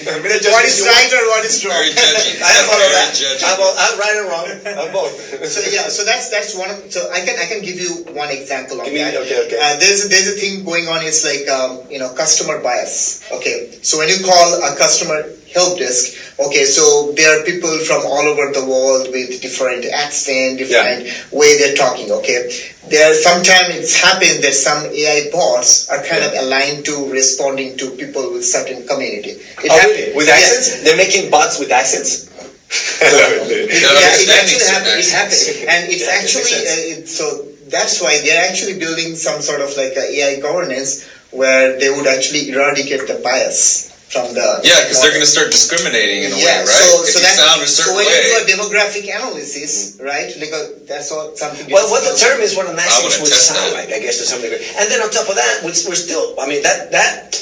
I'm gonna judge what this is you right or what is wrong? Very judgy. I have all of that. judgy. I have, all, I have right and wrong. Have both. so yeah, so that's that's one. Of, so I can I can give you one example of Give me- that. okay, okay. Uh, there's there's a thing going on. It's like um, you know customer bias. Okay, so when you call a customer help desk, okay, so there are people from all over the world with different accent, different way they're talking. Okay, there sometimes it's happened that some AI bots are kind of aligned to responding to people with certain community. It Oh, really? With yeah. accents? They're making bots with accents? I it. Yeah, it actually certain happened. It happened, and it's Yeah, actually uh, it, so that's why they're actually building some sort of like a AI governance where they would actually eradicate the bias from the Yeah, because they're going to start discriminating in a yeah, way, right? so if so you that sound a so when way. you do a demographic analysis, right? Like a, that's all something. Well, what the term is what an accent wanna would sound that. like, I guess, to some degree. And then on top of that, we're we're still, I mean, that that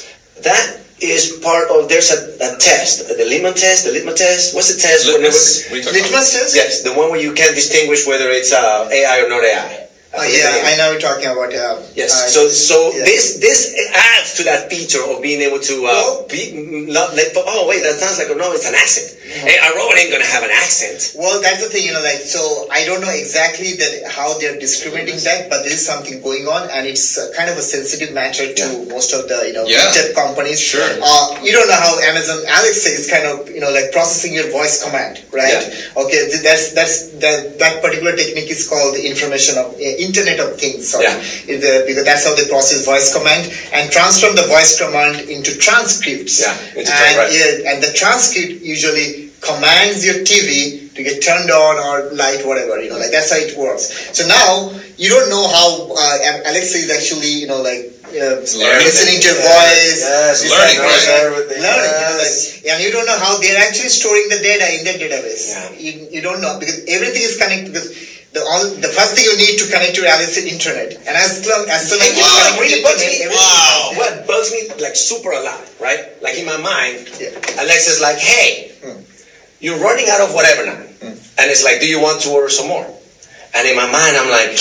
that is part of, there's a, a test, the Lehman test, the litmus test. What's the test? Litmus? What are you talking about? Litmus test? Yes, the one where you can distinguish whether it's uh, AI or not AI. Oh, yeah, I know you're talking about. Uh, Yes. uh, so so yeah. this this adds to that feature of being able to uh, Well- be not like oh wait that sounds like a no it's an accent. Mm-hmm. Hey, a robot ain't gonna have an accent. Well, that's the thing, you know, like, so I don't know exactly that how they're discriminating that, but there is something going on, and it's uh, kind of a sensitive matter to most of the, you know, Yeah. tech companies. Sure. Uh, you don't know how Amazon Alexa is kind of, you know, like processing your voice command, right? Okay, that's that's that that particular technique is called information of uh, Internet of Things. Sorry, Yeah. The- because that's how they process voice command and transform the voice command into transcripts. Yeah, into and, right. yeah, and the transcript usually commands your TV to get turned on or light, whatever, you know, like that's how it works. So now you don't know how uh, Alexa is actually, you know, like uh, listening to your voice, Yes, It's learning, deciding- right? Everything. learning, you know, like, and you don't know how they're actually storing the data in their database. Yeah. You, you don't know because everything is connected because. The, all, the first thing you need to connect to Alexa is internet, and as long as soon as you you know connect what to really bugs me? internet, everything- What bugs me like super a lot, right? Like in my mind, Yeah. Alexa's like, hey, mm. you're running out of whatever now. Mm. And it's like, do you want to order some more? And in my mind, I'm like,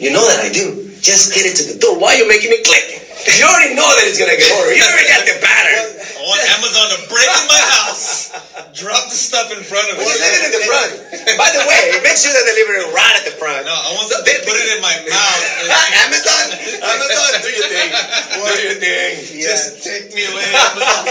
you know that I do. Just get it to the door. Why are you making me click? You already know that it's gonna get ordered. You already got the pattern. I want Amazon to break in my house, drop the stuff in front of me. Well, leave it in the front. By the way, make sure they deliver it right at the front. No, I want So them to put it in my mouth. Amazon, Amazon, do your thing. Do your thing. Yeah. Just take me away, Amazon.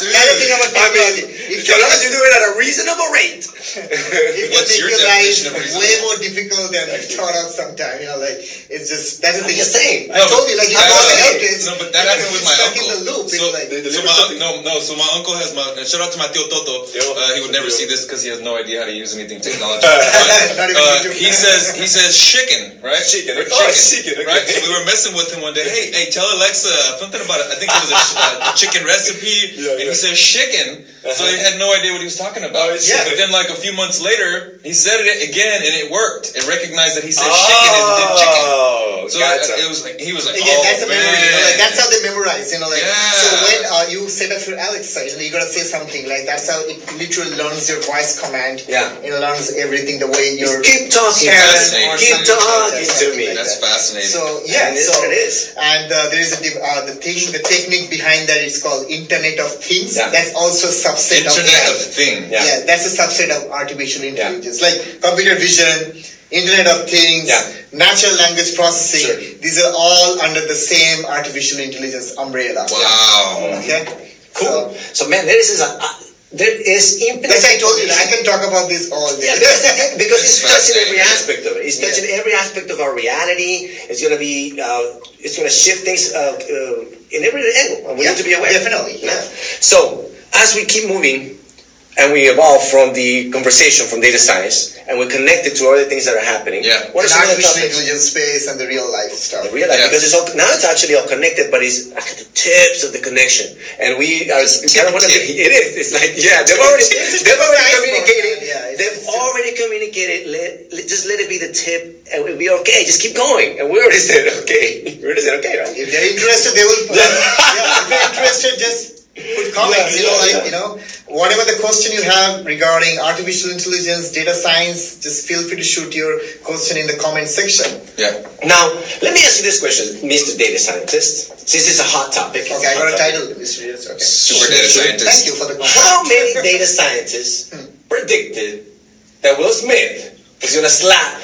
Dude, The other thing about I mean, it so long as you do it at a reasonable rate. it What's make your life definition of reasonable? way more difficult than I thought of sometimes. You know, like it's just that's the I'm thing. just saying. I told you, like you that- notice. no, but that happened with my stuck uncle. in the loop. So, like, so my, no, no. So my uncle has my and shout out to my tío Toto. Uh, he would never see this because he has no idea how to use anything technology. But, uh, he says he says chicken, right? Chicken. Or Oh, chicken, okay. Right. So we were messing with him one day. Hey, hey, tell Alexa something about it. I think it was a, a chicken recipe, Yeah, and yeah. he says chicken. So he had no idea what he was talking about. Oh, yeah. But then, like a few months later, he said it again, and it worked. It recognized that he said chicken and did chicken. Oh, So God's uh, it was like he was like, Yeah, oh that's a memory. You know, like, that's how they memorize. You know, like Yeah. So when uh, you set Alexa, you know, you gotta say something. Like that's how it literally learns your voice command. Yeah. It learns everything the way you're. keep talking, Karen keep something like talking to me. like That's that. fascinating. So yeah, And so it is. and uh, there is a div- uh, the thing, the technique behind that is called Internet of Things. Yeah. That's also a subset of Internet AI. of Thing. Yeah. Yeah. that's a subset of artificial intelligence, yeah. like computer vision, Internet of Things, Yeah. natural language processing. Sure. These are all under the same artificial intelligence umbrella. Wow. Okay. Cool. So, So, man, there is a uh, there is infinite. that's I told you. I can talk about this all day. Yeah, because, because it's It's touching every aspect of it. It's touching every aspect of our reality. It's gonna be. Uh, it's gonna shift things uh, uh, in every angle. We Yeah, need to be aware. definitely, yeah. So as we keep moving, and we evolve from the conversation from data science, and we connect it to other things that are happening. Yeah. What are And some other artificial intelligence space and the real life stuff. I realize Yeah. because it's all now it's actually all connected, but it's at the tips of the connection, and we are Just kind of want to tip, be. It is. It's like yeah, they've already they've already communicated. Yeah, they've just- already communicated. Let, let just let it be the tip, and we'll be okay. Just keep going, and we already said okay. We already said okay, right? If they're interested, they will. yeah, if they're interested, just put comments. Yeah, you know, yeah, like yeah. you know, whatever the question you have regarding artificial intelligence, data science, just feel free to shoot your question in the comment section. Yeah. Now let me ask you this question, Mr. Data Scientist, since it's a hot topic. it's Okay, a I got hot a title, Mr. Yes, Okay. Super data scientist. Thank you for the comment. How many data scientists hmm. predicted that Will Smith was gonna slap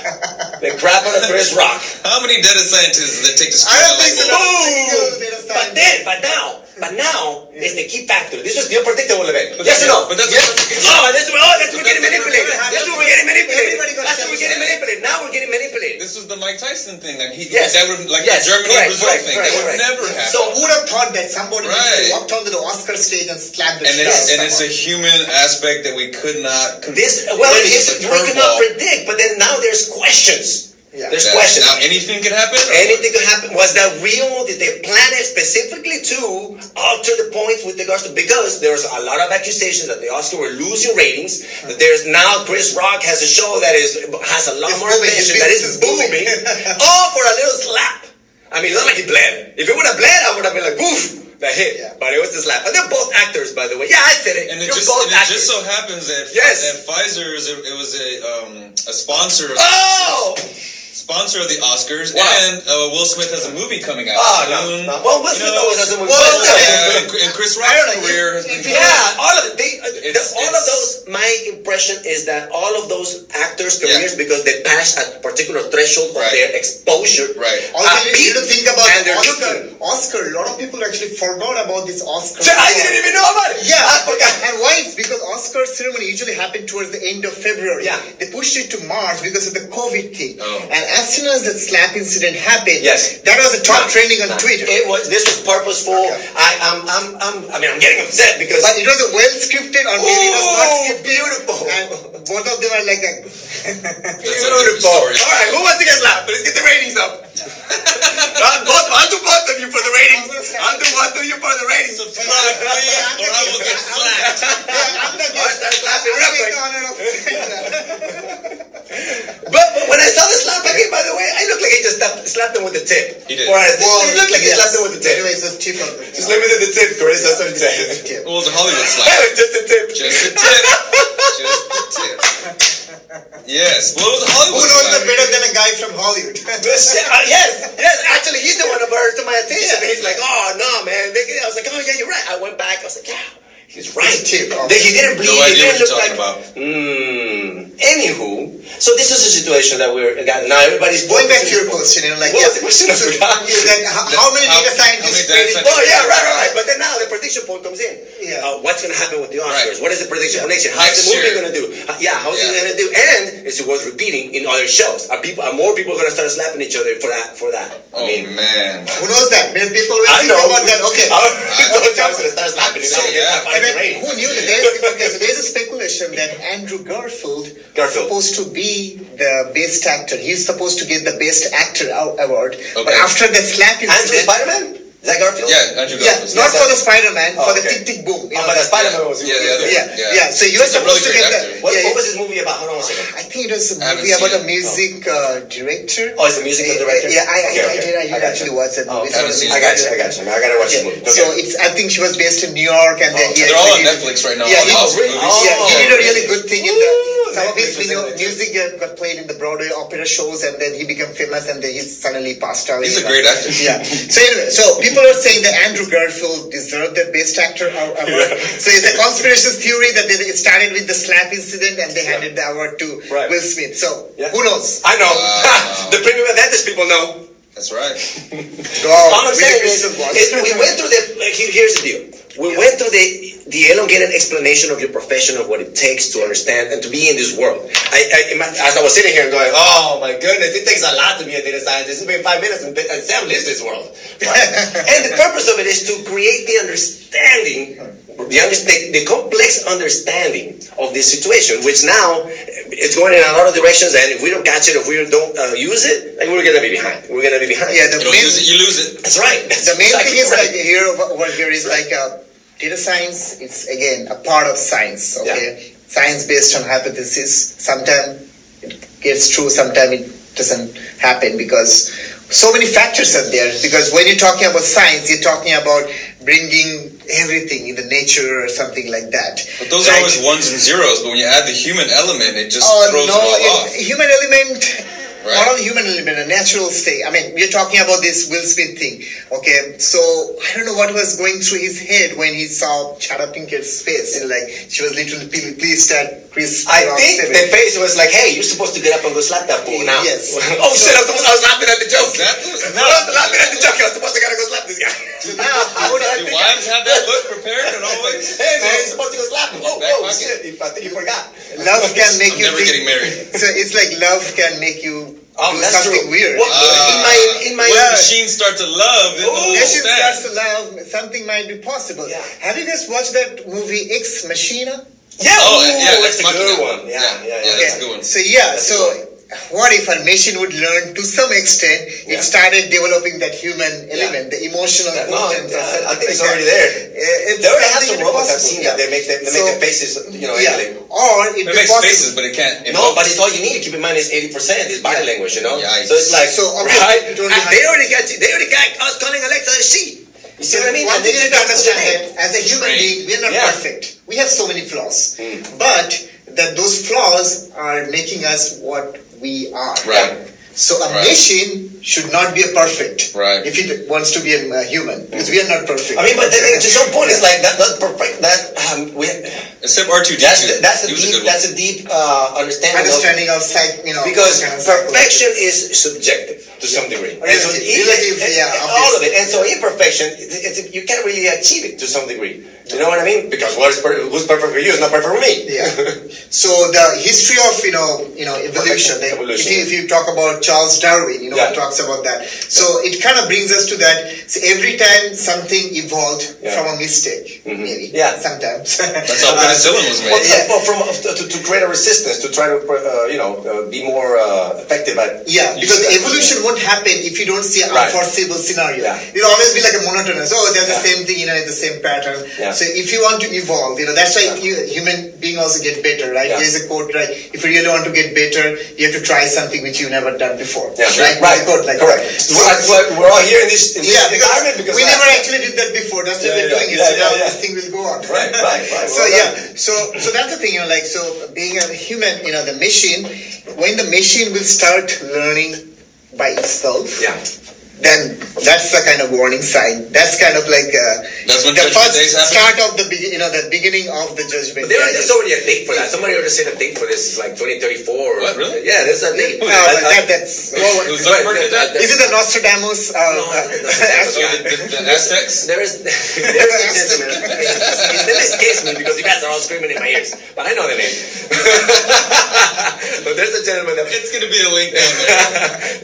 the crap out of Chris Rock? How many data scientists does it take to I don't think so. like, Not a single data But then, but now, but now, it's the key factor. This was the unpredictable event. Yes or no? But that's Yes. Oh, that's, oh, that's what we're getting manipulated. That's what we're getting manipulated. That's what we're getting manipulated. Now we're getting manipulated. This was the Mike Tyson thing. Like he, Yes. that would like Yes, the Germany correct, Brazil correct, thing. correct, that would never happen. So who would have thought that somebody Right. walked onto the Oscar stage and slapped the and it's and it's a human aspect that we could not. This, well, It's it's, just a we could not predict, but then now there's questions. Yeah. There's That- questions. Now anything could happen. Anything could happen. Was that real? Did they plan it specifically to alter the points with regards to because there's a lot of accusations that the Oscar were losing ratings. That there's now Chris Rock has a show that is has a lot It's more booming. attention His that business is is booming. booming. all for a little slap. I mean, it's not like he bled. If it would have bled, I would have been like, "Woof." That hit, Yeah. but it was the slap. And they're both actors, by the way. Yeah, I said it. And it You're just, both and it actors. just so happens that Yes. that Pfizer is a, it was a um, a sponsor of, Oh! Sponsor of the Oscars, Wow. and uh, Will Smith has a movie coming out Oh, soon. no. Well, Will You Smith know, always has a movie. well, But- Yeah, and, and Chris Rock's career has been if you- Yeah, all of. They, uh, the, all of those. My impression is that all of those actors' careers, because they pass a particular threshold of Right. their exposure. Right. Also, uh, you need to think about the Oscar. Oscar. A lot of people actually forgot about this Oscar. So I didn't even know about it. Yeah, I forgot. and why? It's because Oscar ceremony usually happened towards the end of February. Yeah. They pushed it to March because of the COVID thing. Oh. And as soon as that slap incident happened, Yes. that was the top No, trending on no. Twitter. It was. This was purposeful. Okay. I, I'm, I'm, I'm. I mean, I'm getting upset because. but it was a well scripted, or maybe it was not scripted. beautiful. And both of them are like, a, That's Beautiful. All right, who wants to get slapped? Let's get the ratings up. I'll, both, I'll do both of you for the ratings. I'll do both of you for the ratings. Subscribe, please, or I will get slapped. yeah, I'm the I'll start slapping I'll real take quick. the honor of But, but when I saw the slap again, by the way, I looked like he just slapped, slapped him with the tip. He did. Or I, it looked like he yes. slapped him with the tip. Anyways, just tip of the Just limited the tip, Chris. That's what it Just says. It was a Hollywood slap. just a tip. Just a tip. Just a tip. Yes. Well, it was a Who Hollywood knows slap. that better than a guy from Hollywood? Yes, yes. Actually, he's the one that brought it to my attention. He's like, "Oh no, man." I was like, "Oh yeah, you're right." I went back. I was like, "Yeah, he's right." Tip. That he didn't bleed. No he didn't you're look like. talking about. Hmm. Anywho, so this is a situation that we're got now. Everybody's Going back to your focusing- question, you know, like What was yeah, the question? So, forgot. yeah, like, how, how many How- data how scientists? many Oh yeah, right, right, right. But then now the prediction point comes in. Yeah. Uh, what's going to happen with the Oscars? Right. What is the prediction for Yeah. next year? How's the movie going to do? Uh, yeah, how's it going to do? And is it worth repeating in other shows? Are people? Are more people going to start slapping each other for that? For that? Oh man. Who knows that? Many people will I think know. about that. Okay. I told you I was going to start slapping. So, So, yeah, I who knew that? There's, okay, so there's a speculation that Andrew Garfield, Garfield. is supposed to be the best actor. He's supposed to get the best actor aw- award. But after the slap Andrew incident, Spider-Man? Is that Garfield? Yeah, Andrew Yeah, not Yes, for the Spider-Man, Oh, for the okay. Tick Tick Boom. You Oh, know, but the Spider-Man was Yeah, the other yeah, one. yeah, So you were supposed really to get great the. What, yeah, what was this movie about? Hold on a second. I think it was a I haven't movie about a seen it. music uh, director. Oh, it's a musical director? Yeah, I, I, Okay, I okay. did. I I did got actually you. watch that Oh, movie. I haven't It's seen a I got you. I got you. I gotta watch this movie. So it's. I think she was based in New York, and then Oh, he They're all on Netflix right now. Yeah, he, the really? movies. yeah, he did a Oh, really good thing in the. Some of his was video, in it too. music uh, got played in the Broadway opera shows, and then he became famous, and then he suddenly passed away. He's a great actor. Yeah. So anyway, so people are saying that Andrew Garfield deserved the best actor award. So it's a conspiracy theory that they, it started with the slap incident, and they handed the award to Right. Will Smith. So Yeah. who knows? I know. Wow. Uh, the premium advantage people know. That's right. Go All I'm saying is, is we went through the. like, Here's the deal. We went through the the elongated explanation of your profession of what it takes to understand and to be in this world. I, I as I was sitting here and going, oh my goodness, it takes a lot to be a data scientist. It's been five minutes and, and Sam lives this world. Right? and the purpose of it is to create the understanding, the, under, the, the complex understanding of this situation, which now it's going in a lot of directions. And if we don't catch it, if we don't uh, use it, like we're gonna be behind. We're gonna be behind. Yeah, the You don't main, use it, you lose it. that's right. That's the main exactly thing is right. like here over here is like uh, data science. It's again a part of science. Okay, science based on hypothesis. Sometimes it gets true. Sometimes it doesn't happen because so many factors are there. Because when you're talking about science, you're talking about bringing everything in the nature or something like that. But those are always ones and zeros. But when you add the human element, it just Oh throws no, it all it- off. human element. Right. Human element, a natural state. I mean, we're talking about this Will Smith thing. Okay, so I don't know what was going through his head when he saw Jada Pinkett's face. Know, like she was literally ple- pleased at I think statement. the face was like, hey, you're supposed to get up and go slap that fool now. Yes. oh shit, I was, I was laughing at the joke. Is that the- no, I was laughing at the joke. I was supposed to gotta go slap this guy. So now, how would I Do wives have that look prepared and always? hey man, you're supposed to go slap him. Oh, Back oh pocket. shit, I think you forgot. love can make I'm you never think- getting married. So it's like love can make you Oh, do that's something true. weird. What, in ah. my, in my, When Well, machines start to love, then Ooh. they'll Nation understand. starts to love, something might be possible. Yeah. Have you guys watched that movie Ex Machina? Yeah, Oh, ooh, yeah, oh, that's a good Machina. one. Yeah, yeah, yeah. Yeah, that's a good one. So yeah, That's so what if a machine would learn to some extent? Yeah. It started developing that human element, the emotional That- no, quotient. I- I think it's like already that. there. It's They already have some robots. I've seen yeah. that. They make them, they So- make the faces, you know, Yeah, emulate. or it It makes possible. faces, but it can't. No, evoke. but it's all you need. to Keep in mind, it's eighty percent is body Yeah. language. You know, Yikes. so it's like So, obviously, right. don't And they already got they already got us calling Alexa a she. You see what I mean? One thing did to understand that as a human Trained. being, we are not Yeah. perfect. We have so many flaws, Hmm. but that those flaws are making us what we are. Right. So a Right. machine should not be a perfect. Right. If he wants to be a, a human, because we are not perfect. I mean, but then, to some point, it's like that. That perfect. That um, we. Except R2D2. That's that's a He was a deep. That's a deep uh, understanding. of- understanding of psych, you know, because kind of perfection is subjective to some degree. And so Relative, relative, and- yeah, all of it. And so imperfection, it's, it's, you can't really achieve it to some degree. You know what I mean? Because what is per- who's perfect for you is not perfect for me. Yeah. So the history of you know you know evolution. Like Evolution. If, you, if you talk about Charles Darwin, you know, Yeah. talks about that. So it kind of brings us to that. So every time something evolved Yeah. from a mistake, maybe. Yeah. Sometimes. That's how penicillin was Well, made. Yeah. well, from to, to, to create a resistance to try to uh, you know uh, be more uh, effective at Yeah, because using that. evolution won't happen if you don't see an Right. unforeseeable scenario. Yeah. It'll always be like a monotonous. Oh, there's the Yeah. same thing, you know, the same pattern. Yeah. So if you want to evolve, you know, that's why Yeah. you, human being also get better, right? Yeah. There's a quote, right? If you really want to get better, you have to try something which you've never done before. Yeah, right. right, There's quote like correct. that. So, we're all here in this, in this yeah, because environment because we never actually did that before. That's why Yeah, we're yeah, doing it. yeah, thing will go on. Right, right, right. So Well yeah, so so that's the thing, you know, like so being a human, you know, the machine, when the machine will start learning by itself, Yeah. Then that's the kind of warning sign. That's kind of like uh, That's when the first start of the be- you know the beginning of the judgment. But there, day. there's already a date for that. Somebody already said a date for this is like 2034. or- What, really? Yeah, there's a date. No, I- but I- that, that's well, Was Zuckerberg did that? is it the Nostradamus? Uh, No, uh, that's- that's- Oh, the, the, the Aztecs? There is, there is a gentleman. His name escapes me because you guys are all screaming in my ears, but I know the name. but there's a gentleman that It's going to be a link down there.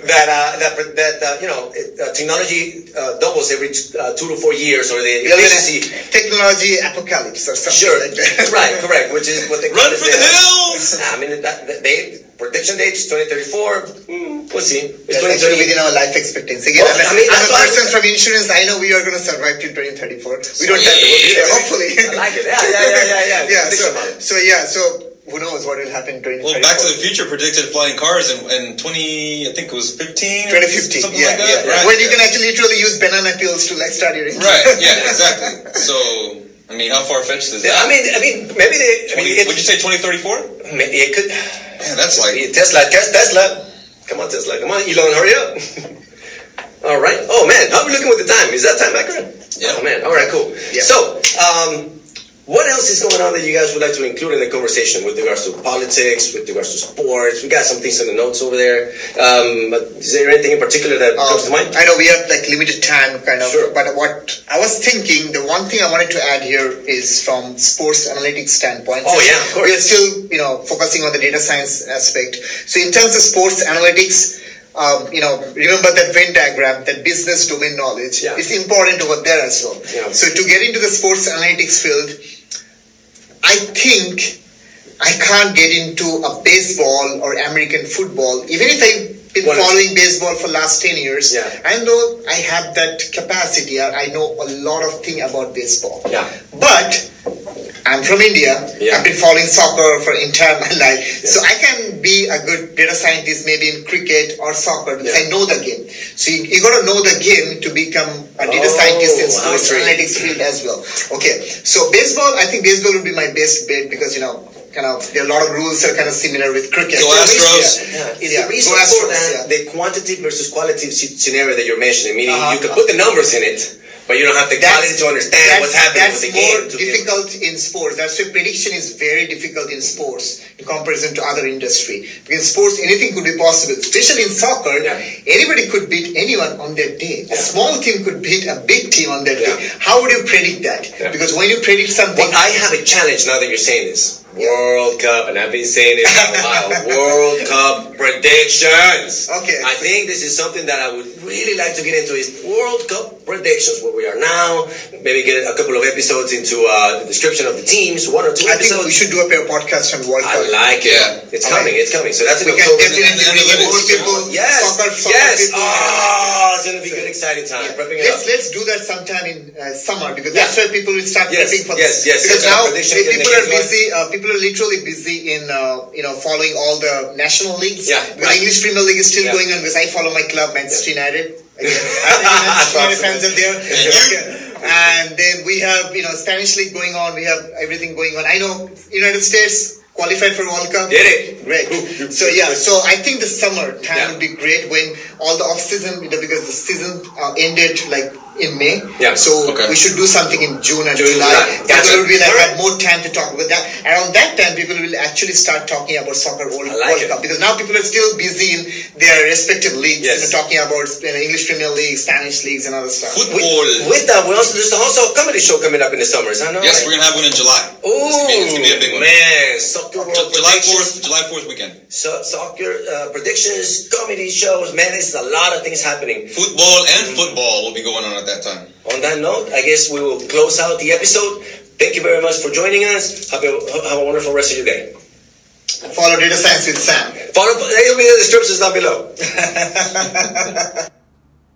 that uh, that that uh, you know it, uh, technology uh, doubles every t- uh, two to four years, or the efficiency. technology apocalypse or something Sure, like that. right, correct. Which is what they call Run it for the the- hills! I mean, that, that- they prediction dates 2034. Mm, we'll see. It's That's 2030. within our life expectancy. Again, Well, I'm, mean, I'm a person from insurance. I know we are going to survive till 2034. We don't have to. Yeah. Hopefully. I like it. Yeah, yeah, yeah, yeah, yeah. yeah. So, so yeah. So who knows what will happen in 2034? Well, Back to the Future predicted flying cars in, in 20, I think it was 15 2015. something Yeah, like that. yeah. Right. When you can actually literally use banana peels to like start your engine. Right, yeah, exactly. So, I mean, how far fetched is that? I mean, I mean, maybe they. I mean, would you say 2034? maybe it could. Man, that's like. Tesla, Tes- Tesla. Come on, Tesla. Come on, Elon, hurry up. All right. Oh man, how are we looking with the time? Is that time accurate? Yeah. Oh man. All right, cool. Yeah. So, um, what else is going on that you guys would like to include in the conversation with regards to politics, with regards to sports? We got some things in the notes over there. Um, but is there anything in particular that Um, comes to mind? I know we have like limited time, kind of. Sure. But what I was thinking, the one thing I wanted to add here is from sports analytics standpoint. Oh, yeah, of course. We are still, you know, focusing on the data science aspect. So in terms of sports analytics. Um, you know, remember that Venn diagram, that business domain knowledge Yeah. is important over there as well. Yeah. So to get into the sports analytics field, I think I can't get into a baseball or American football, even if I've been it's- following baseball for last 10 years. Yeah. I know I have that capacity. I I know a lot of thing about baseball. Yeah. But I'm from India. Yeah. I've been following soccer for entire my life. So I can be a good data scientist maybe in cricket or soccer because Yeah. I know the game. So you, you got to know the game to become a data Oh, scientist in I sports see. analytics field as well. Okay. So baseball, I think baseball would be my best bet because you know, kind of there are a lot of rules that are kind of similar with cricket. Go Astros. Yeah, it's Yeah, the reason go for Astros, that, yeah. the quantity versus quality sce- scenario that you're mentioning, meaning Uh-huh. you can put the numbers in it, but you don't have the quality to understand what's happening that's with the more game. difficult in sports. That's why prediction is very difficult in sports in comparison to other industry. Because in sports, anything could be possible. Especially in soccer, Yeah. anybody could beat anyone on that day. A small team could beat a big team on that Yeah. day. How would you predict that? Yeah. Because when you predict something, Well, I have a challenge now that you're saying this. World Cup, and I've been saying it for a while. World Cup predictions. Okay. I think this is something that I would really like to get into is World Cup predictions, where we are now. Maybe get a couple of episodes into uh, the description of the teams, one or two I think episodes. we should do a pair of podcasts on World Cup. I like it. Yeah. It's coming. right. It's coming. So that's in we can definitely bring more people, Yes. soccer, soccer yes. people. Oh, it's gonna be good, exciting time. Prepping Let's up. let's do that sometime in uh, summer because Yeah. that's where people will start Yes, prepping for yes, this. yes, Because yes, now prediction if in the people are busy, uh, people are literally busy in uh, you know following all the national leagues. Yeah, because right. English Premier League is still Yeah. going on because I follow my club Manchester United. Again, Manchester United fans are there. Okay. And then we have you know Spanish league going on. We have everything going on. I know United States qualified for World Cup. Did it. Great. So yeah, so I think the summer time Yeah. would be great when all the off season because the season uh, ended like in May. Yeah. So Okay. we should do something in June and June, July. July. People will be like have more time to talk about that. Around that time, people will actually start talking about soccer World, like World. Cup because now people are still busy in their respective leagues. Yes. You know, talking about you know, English Premier League, Spanish leagues, and other stuff. Football. With that, we also there's also a comedy show coming up in the summers. I know. yes, right? we're gonna have one in July. Ooh, It's it's gonna be a big one. man! Soccer World July fourth, July fourth weekend. So, soccer uh, predictions, comedy shows. Man, it's a lot of things happening. Football and football will be going on at that time. On that note, I guess we will close out the episode. Thank you very much for joining us. Have a, have a wonderful rest of your day. Follow Data Science with Sam. Follow, it'll be in the descriptions down below.